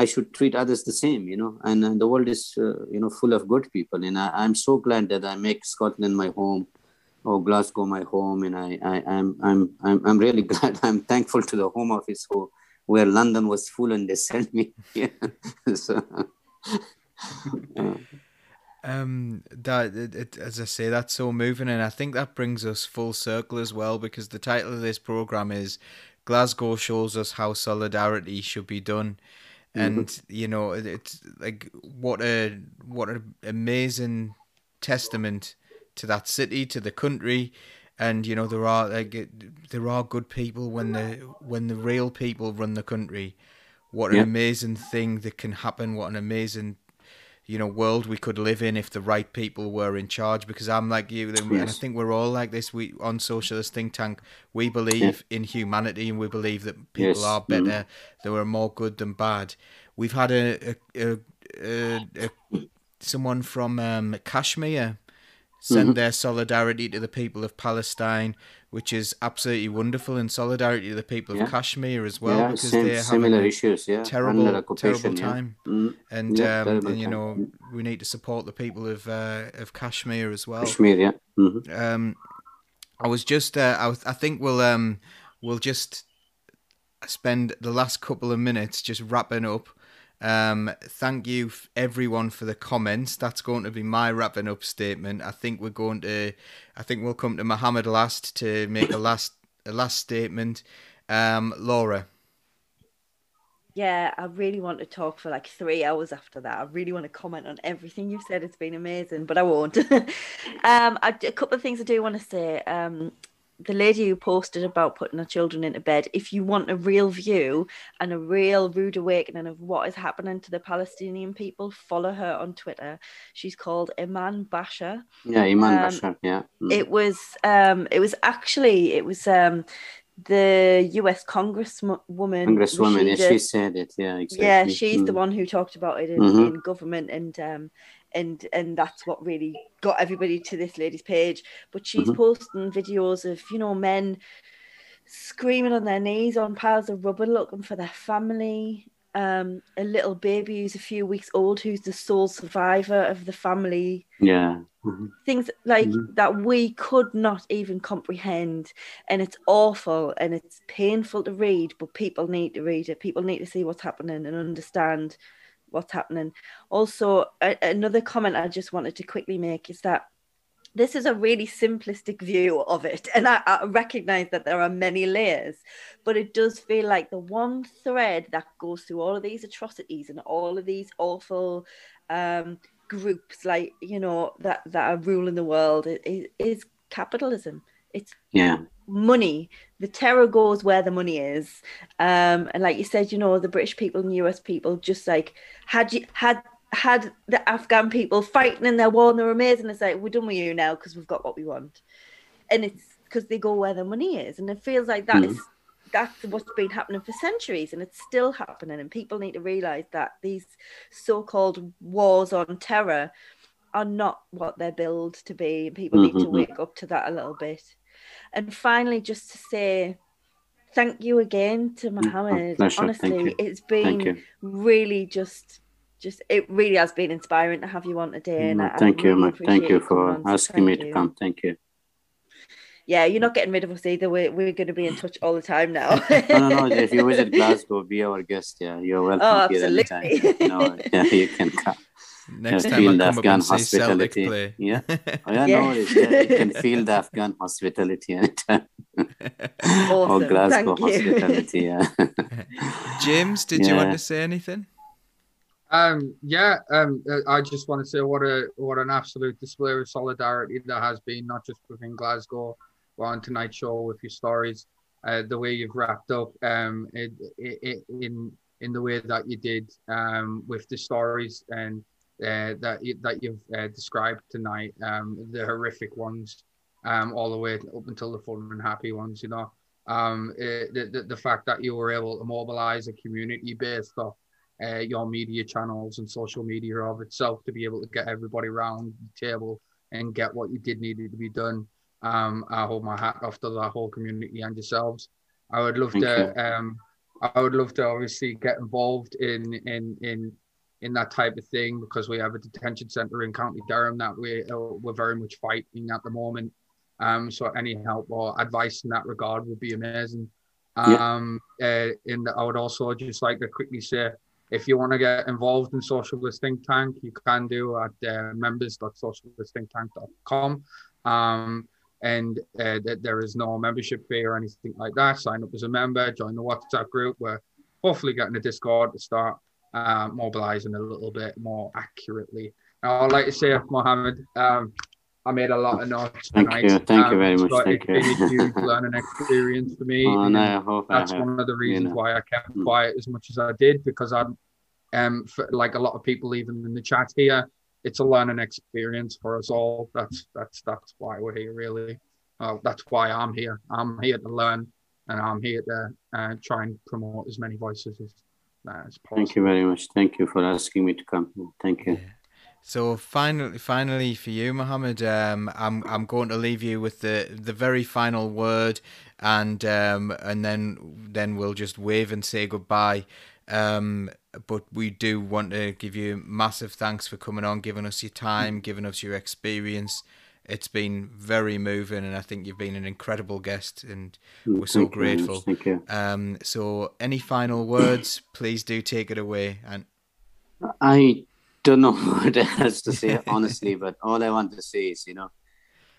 I should treat others the same, you know. And, and the world is, uh, you know, full of good people. And I, am so glad that I make Scotland my home or Glasgow my home. And I, I, I'm, I'm, I'm, I'm really glad. I'm thankful to the Home Office who, where London was full and they sent me so, uh, Um, that it, it, as I say, that's so moving, and I think that brings us full circle as well because the title of this program is Glasgow shows us how solidarity should be done, and mm-hmm. you know it's like what a what an amazing testament to that city, to the country, and you know there are like there are good people when the when the real people run the country. What an yeah. amazing thing that can happen! What an amazing you know world we could live in if the right people were in charge because i'm like you and yes. i think we're all like this we on socialist think tank we believe yeah. in humanity and we believe that people yes. are better mm. they are more good than bad we've had a, a, a, a someone from um, kashmir send mm-hmm. their solidarity to the people of palestine which is absolutely wonderful and solidarity to the people yeah. of Kashmir as well yeah, because they're similar issues, yeah, terrible, terrible time, yeah. mm and, um, and you know time. we need to support the people of uh, of Kashmir as well. Kashmir, yeah. Mm-hmm. Um, I was just, uh, I, was, I think we'll um, we'll just spend the last couple of minutes just wrapping up um, thank you everyone for the comments. That's going to be my wrapping up statement. I think we're going to, I think we'll come to Mohammed last to make a last a last statement. Um, Laura. Yeah, I really want to talk for like three hours after that. I really want to comment on everything you've said. It's been amazing, but I won't. um, I, a couple of things I do want to say. Um, the lady who posted about putting her children into bed, if you want a real view and a real rude awakening of what is happening to the Palestinian people, follow her on Twitter. She's called Iman Bashar. Yeah, Iman um, Bashar. Yeah. Mm. It was um it was actually it was um the US Congresswoman. Congresswoman, yeah, she said it. Yeah, exactly. Yeah, she's mm. the one who talked about it in, mm-hmm. in government, and um, and and that's what really got everybody to this lady's page. But she's mm-hmm. posting videos of you know men screaming on their knees on piles of rubber looking for their family. Um, a little baby who's a few weeks old, who's the sole survivor of the family. Yeah. Mm-hmm. Things like mm-hmm. that we could not even comprehend. And it's awful and it's painful to read, but people need to read it. People need to see what's happening and understand what's happening. Also, a- another comment I just wanted to quickly make is that this is a really simplistic view of it and I, I, recognize that there are many layers but it does feel like the one thread that goes through all of these atrocities and all of these awful um, groups like you know that that are ruling the world is, is capitalism it's yeah money. The terror goes where the money is. Um and like you said you know the british people and us people just like had you had had the afghan people fighting in their war and they're amazing. It's like we're done with you now because we've got what we want. And it's because they go where the money is. And it feels like that mm. is that's what's been happening for centuries and it's still happening. And people need to realize that these so-called wars on terror are not what they're billed to be. And people mm-hmm. need to wake up to that a little bit and finally, just to say thank you again to mm, Mohammed. Honestly, it's been really just just it really has been inspiring to have you on today. And thank I, you, thank you for asking me to come. Thank you. Yeah, you're not getting rid of us either. We're, we're going to be in touch all the time now. no, no, no. If you visit Glasgow, be our guest. Yeah, you're welcome oh, absolutely. here anytime. no, yeah, you can come. Next time feel the Afghan hospitality. Yeah. Oh, yeah, yeah. no, yeah, you can feel the Afghan hospitality anytime. awesome. or Glasgow Thank hospitality. You. Yeah. James, did yeah. you want to say anything? Um, yeah, um, I just want to say what a what an absolute display of solidarity that has been, not just within Glasgow, but on tonight's show with your stories, uh, the way you've wrapped up, um, it, it, it, in in the way that you did, um, with the stories and uh, that that you've uh, described tonight, um, the horrific ones, um, all the way up until the fun and happy ones. You know, um, it, the, the the fact that you were able to mobilize a community based off uh, your media channels and social media of itself to be able to get everybody around the table and get what you did needed to be done. Um, I hold my hat off to that whole community and yourselves. I would love Thank to. Um, I would love to obviously get involved in in in in that type of thing because we have a detention centre in County Durham that we uh, we're very much fighting at the moment. Um, so any help or advice in that regard would be amazing. Um, yeah. uh, and I would also just like to quickly say, if you want to get involved in Socialist Think Tank, you can do at uh, members.socialistthinktank.com. Um, and uh, th- there is no membership fee or anything like that. Sign up as a member, join the WhatsApp group. We're hopefully getting a Discord to start uh, mobilizing a little bit more accurately. Now, I'd like to say, Mohammed, um, I made a lot of notes. Thank tonight. you, thank um, you very much. Thank it's you. been a huge learning experience for me. Oh, and no, I hope I that's one of the reasons know. why I kept Mm. quiet as much as I did because I'm, um, for, like a lot of people even in the chat here, it's a learning experience for us all. That's that's that's why we're here, really. Well, that's why I'm here. I'm here to learn, and I'm here to uh, try and promote as many voices as, uh. Thank you very much. Thank you for asking me to come. Thank you. Yeah. So finally, finally for you, Mohammed, um, I'm I'm going to leave you with the the very final word, and um, and then then we'll just wave and say goodbye. Um, but we do want to give you massive thanks for coming on, giving us your time, giving us your experience. It's been very moving, and I think you've been an incredible guest, and we're so Thank grateful. Thank you. Um, so any final words? Please do take it away. And I don't know what else to say, honestly, but all I want to say is, you know,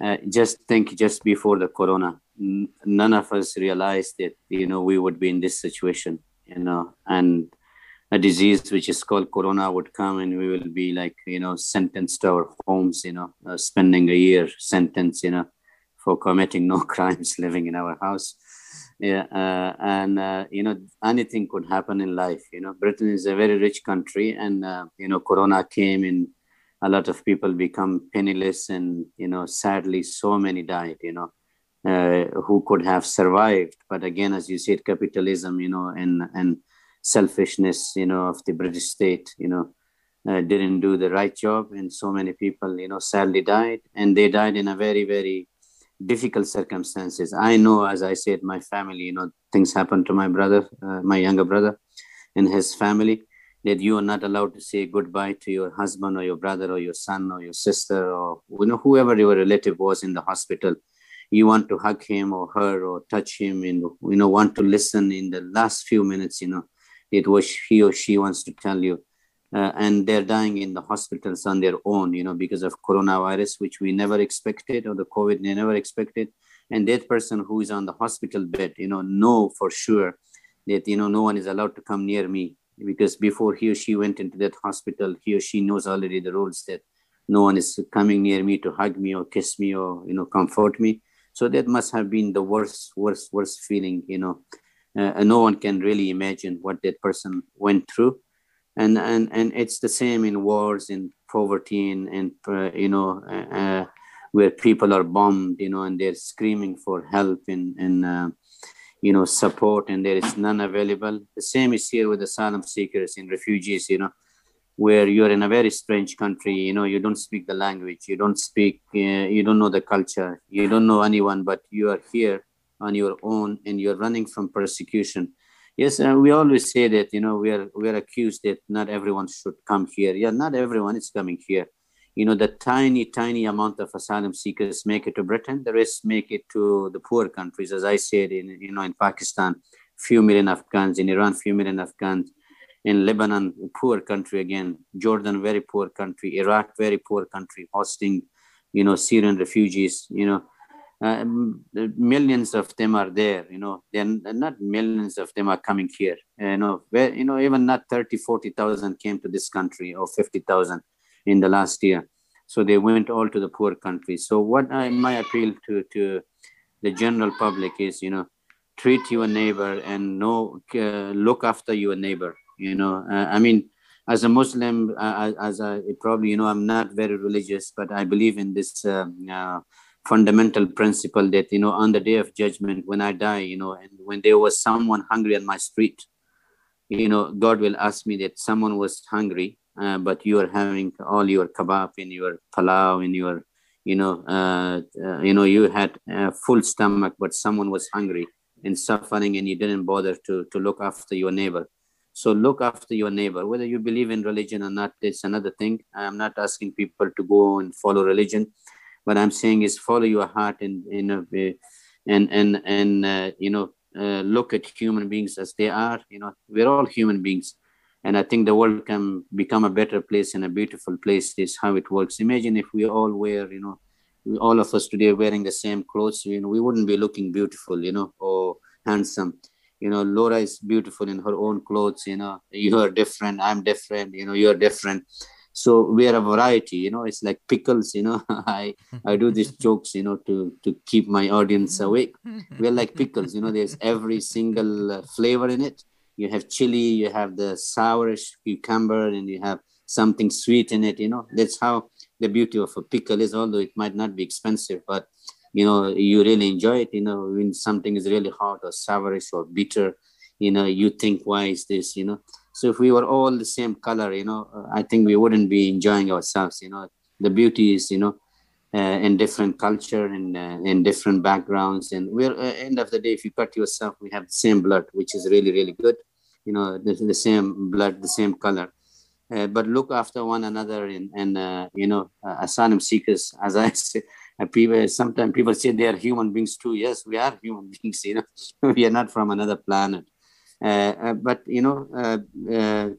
uh, just think just before the corona, n- none of us realized that, you know, we would be in this situation, you know, and a disease which is called corona would come and we will be like, you know, sentenced to our homes, you know, uh, spending a year sentence, you know, for committing no crimes, living in our house. Yeah uh, and uh, you know anything could happen in life you know. Britain is a very rich country and uh, you know corona came and a lot of people become penniless and you know sadly so many died you know uh, who could have survived. But again as you said capitalism you know and and selfishness you know of the british state you know uh, didn't do the right job and so many people you know sadly died and they died in a very very difficult circumstances. I know, as I said, my family, you know, things happened to my brother, uh, my younger brother, and his family, that you are not allowed to say goodbye to your husband or your brother or your son or your sister or you know whoever your relative was in the hospital. You want to hug him or her or touch him, and you know want to listen in the last few minutes. You know, it was he or she wants to tell you. Uh, and they're dying in the hospitals on their own, you know, because of coronavirus, which we never expected, or the COVID they never expected. And that person who is on the hospital bed, you know, know for sure that you know no one is allowed to come near me because before he or she went into that hospital, he or she knows already the rules that no one is coming near me to hug me or kiss me or you know comfort me. So that must have been the worst, worst, worst feeling, you know. Uh, and no one can really imagine what that person went through. And and and it's the same in wars in poverty and and uh, you know uh, uh, where people are bombed you know and they're screaming for help and and uh, you know support and there is none available. The same is here with asylum seekers and refugees you know where you're in a very strange country you know you don't speak the language you don't speak uh, you don't know the culture you don't know anyone but you are here on your own and you're running from persecution Yes, uh, we always say that you know we are we are accused that not everyone should come here. Yeah, not everyone is coming here. You know, the tiny tiny amount of asylum seekers make it to Britain. The rest make it to the poor countries, as I said in you know in Pakistan, few million Afghans in Iran, few million Afghans in Lebanon, poor country again. Jordan, very poor country. Iraq, very poor country, hosting you know Syrian refugees. You know uh, millions of them are there you know. Then not millions of them are coming here. You know where you know even not 30 40,000 came to this country or 50,000 in the last year. So they went all to the poor countries so what I, my appeal to to the general public is you know treat your neighbor and know uh, look after your neighbor you know. Uh, i mean as a muslim uh, as a probably you know i'm not very religious but i believe in this uh, fundamental principle that you know on the day of judgment when i die you know and when there was someone hungry on my street you know god will ask me that someone was hungry uh, but you are having all your kebab in your palau in your you know uh, uh, you know you had a full stomach but someone was hungry and suffering and you didn't bother to to look after your neighbor. So look after your neighbor. Whether you believe in religion or not it's another thing. I'm not asking people to go and follow religion what i'm saying is follow your heart and you know and and and uh, you know uh, look at human beings as they are you know we're all human beings. And i think the world can become a better place and a beautiful place is how it works. Imagine if we all wear you know all of us today wearing the same clothes you know we wouldn't be looking beautiful you know or handsome. You know laura is beautiful in her own clothes you know you are different i'm different you know you're different so we are a variety you know it's like pickles you know. I i do these jokes you know to to keep my audience awake. We're like pickles you know there's every single uh, flavor in it. You have chili you have the sourish cucumber and you have something sweet in it you know. That's how the beauty of a pickle is although it might not be expensive but you know you really enjoy it you know when something is really hot or sourish or bitter you know you think why is this? You know so if we were all the same color you know i think we wouldn't be enjoying ourselves you know. The beauty is you know uh, in different culture and uh, in different backgrounds. And we're uh, end of the day if you cut yourself we have the same blood which is really really good. You know the, the same blood the same color. Uh, but look after one another and, and uh, you know uh, asylum seekers as i say uh, people sometimes people say they are human beings too. Yes we are human beings you know. We are not from another planet. uh, uh, Uh, uh, but you know uh,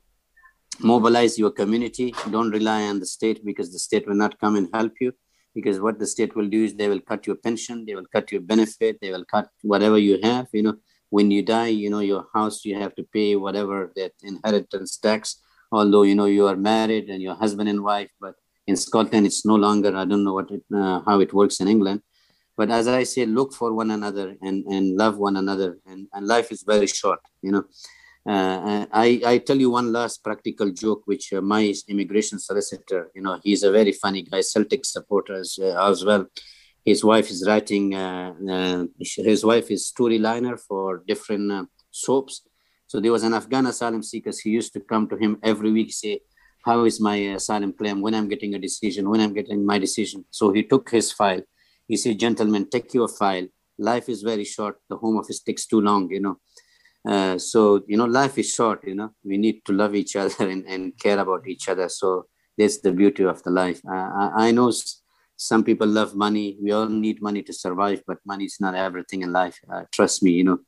mobilize your community. Don't rely on the state because the state will not come and help you. Because what the state will do is they will cut your pension they will cut your benefit they will cut whatever you have you know. When you die you know your house you have to pay whatever that inheritance tax. Although you know you are married and your husband and wife but in scotland it's no longer i don't know what it, uh, how it works in england but as i say look for one another and, and love one another and, and life is very short you know uh, I, I tell you one last practical joke which uh, my immigration solicitor you know he's a very funny guy celtic supporters as, uh, as well his wife is writing uh, uh, his wife is storyliner for different soaps so there was an Afghan asylum seeker. He used to come to him every week, say, how is my asylum claim? When I'm getting a decision? When I'm getting my decision? So he took his file. He said, gentlemen, take your file. Life is very short. The home office takes too long, you know. Uh, so, you know, life is short, you know. We need to love each other and, and care about each other. So that's the beauty of the life. I, I know some people love money. We all need money to survive, but money is not everything in life. Uh, trust me, you know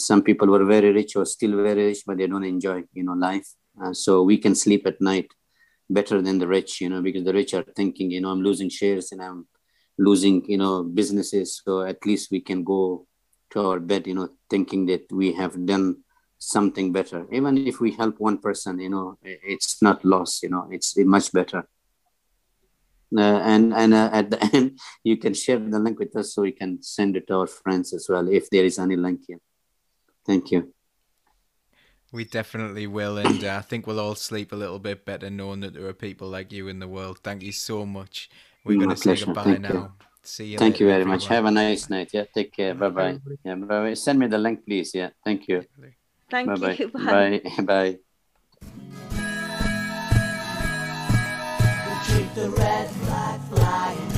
some people were very rich or still very rich but they don't enjoy you know life uh, so we can sleep at night better than the rich you know because the rich are thinking you know i'm losing shares and i'm losing you know businesses so at least we can go to our bed you know thinking that we have done something better even if we help one person you know it's not loss you know it's much better uh, and and uh, at the end you can share the link with us so we can send it to our friends as well if there is any link here Thank you. We definitely will, and uh, I think we'll all sleep a little bit better knowing that there are people like you in the world. Thank you so much we're going to say goodbye Thank now. You. See you. Thank later, you very everyone. much. Have a nice night. Yeah, take care. Bye bye. Yeah, bye bye. Send me the link, please. Yeah, thank you. Thank Bye-bye. you. Bye bye. bye. The red flag flying.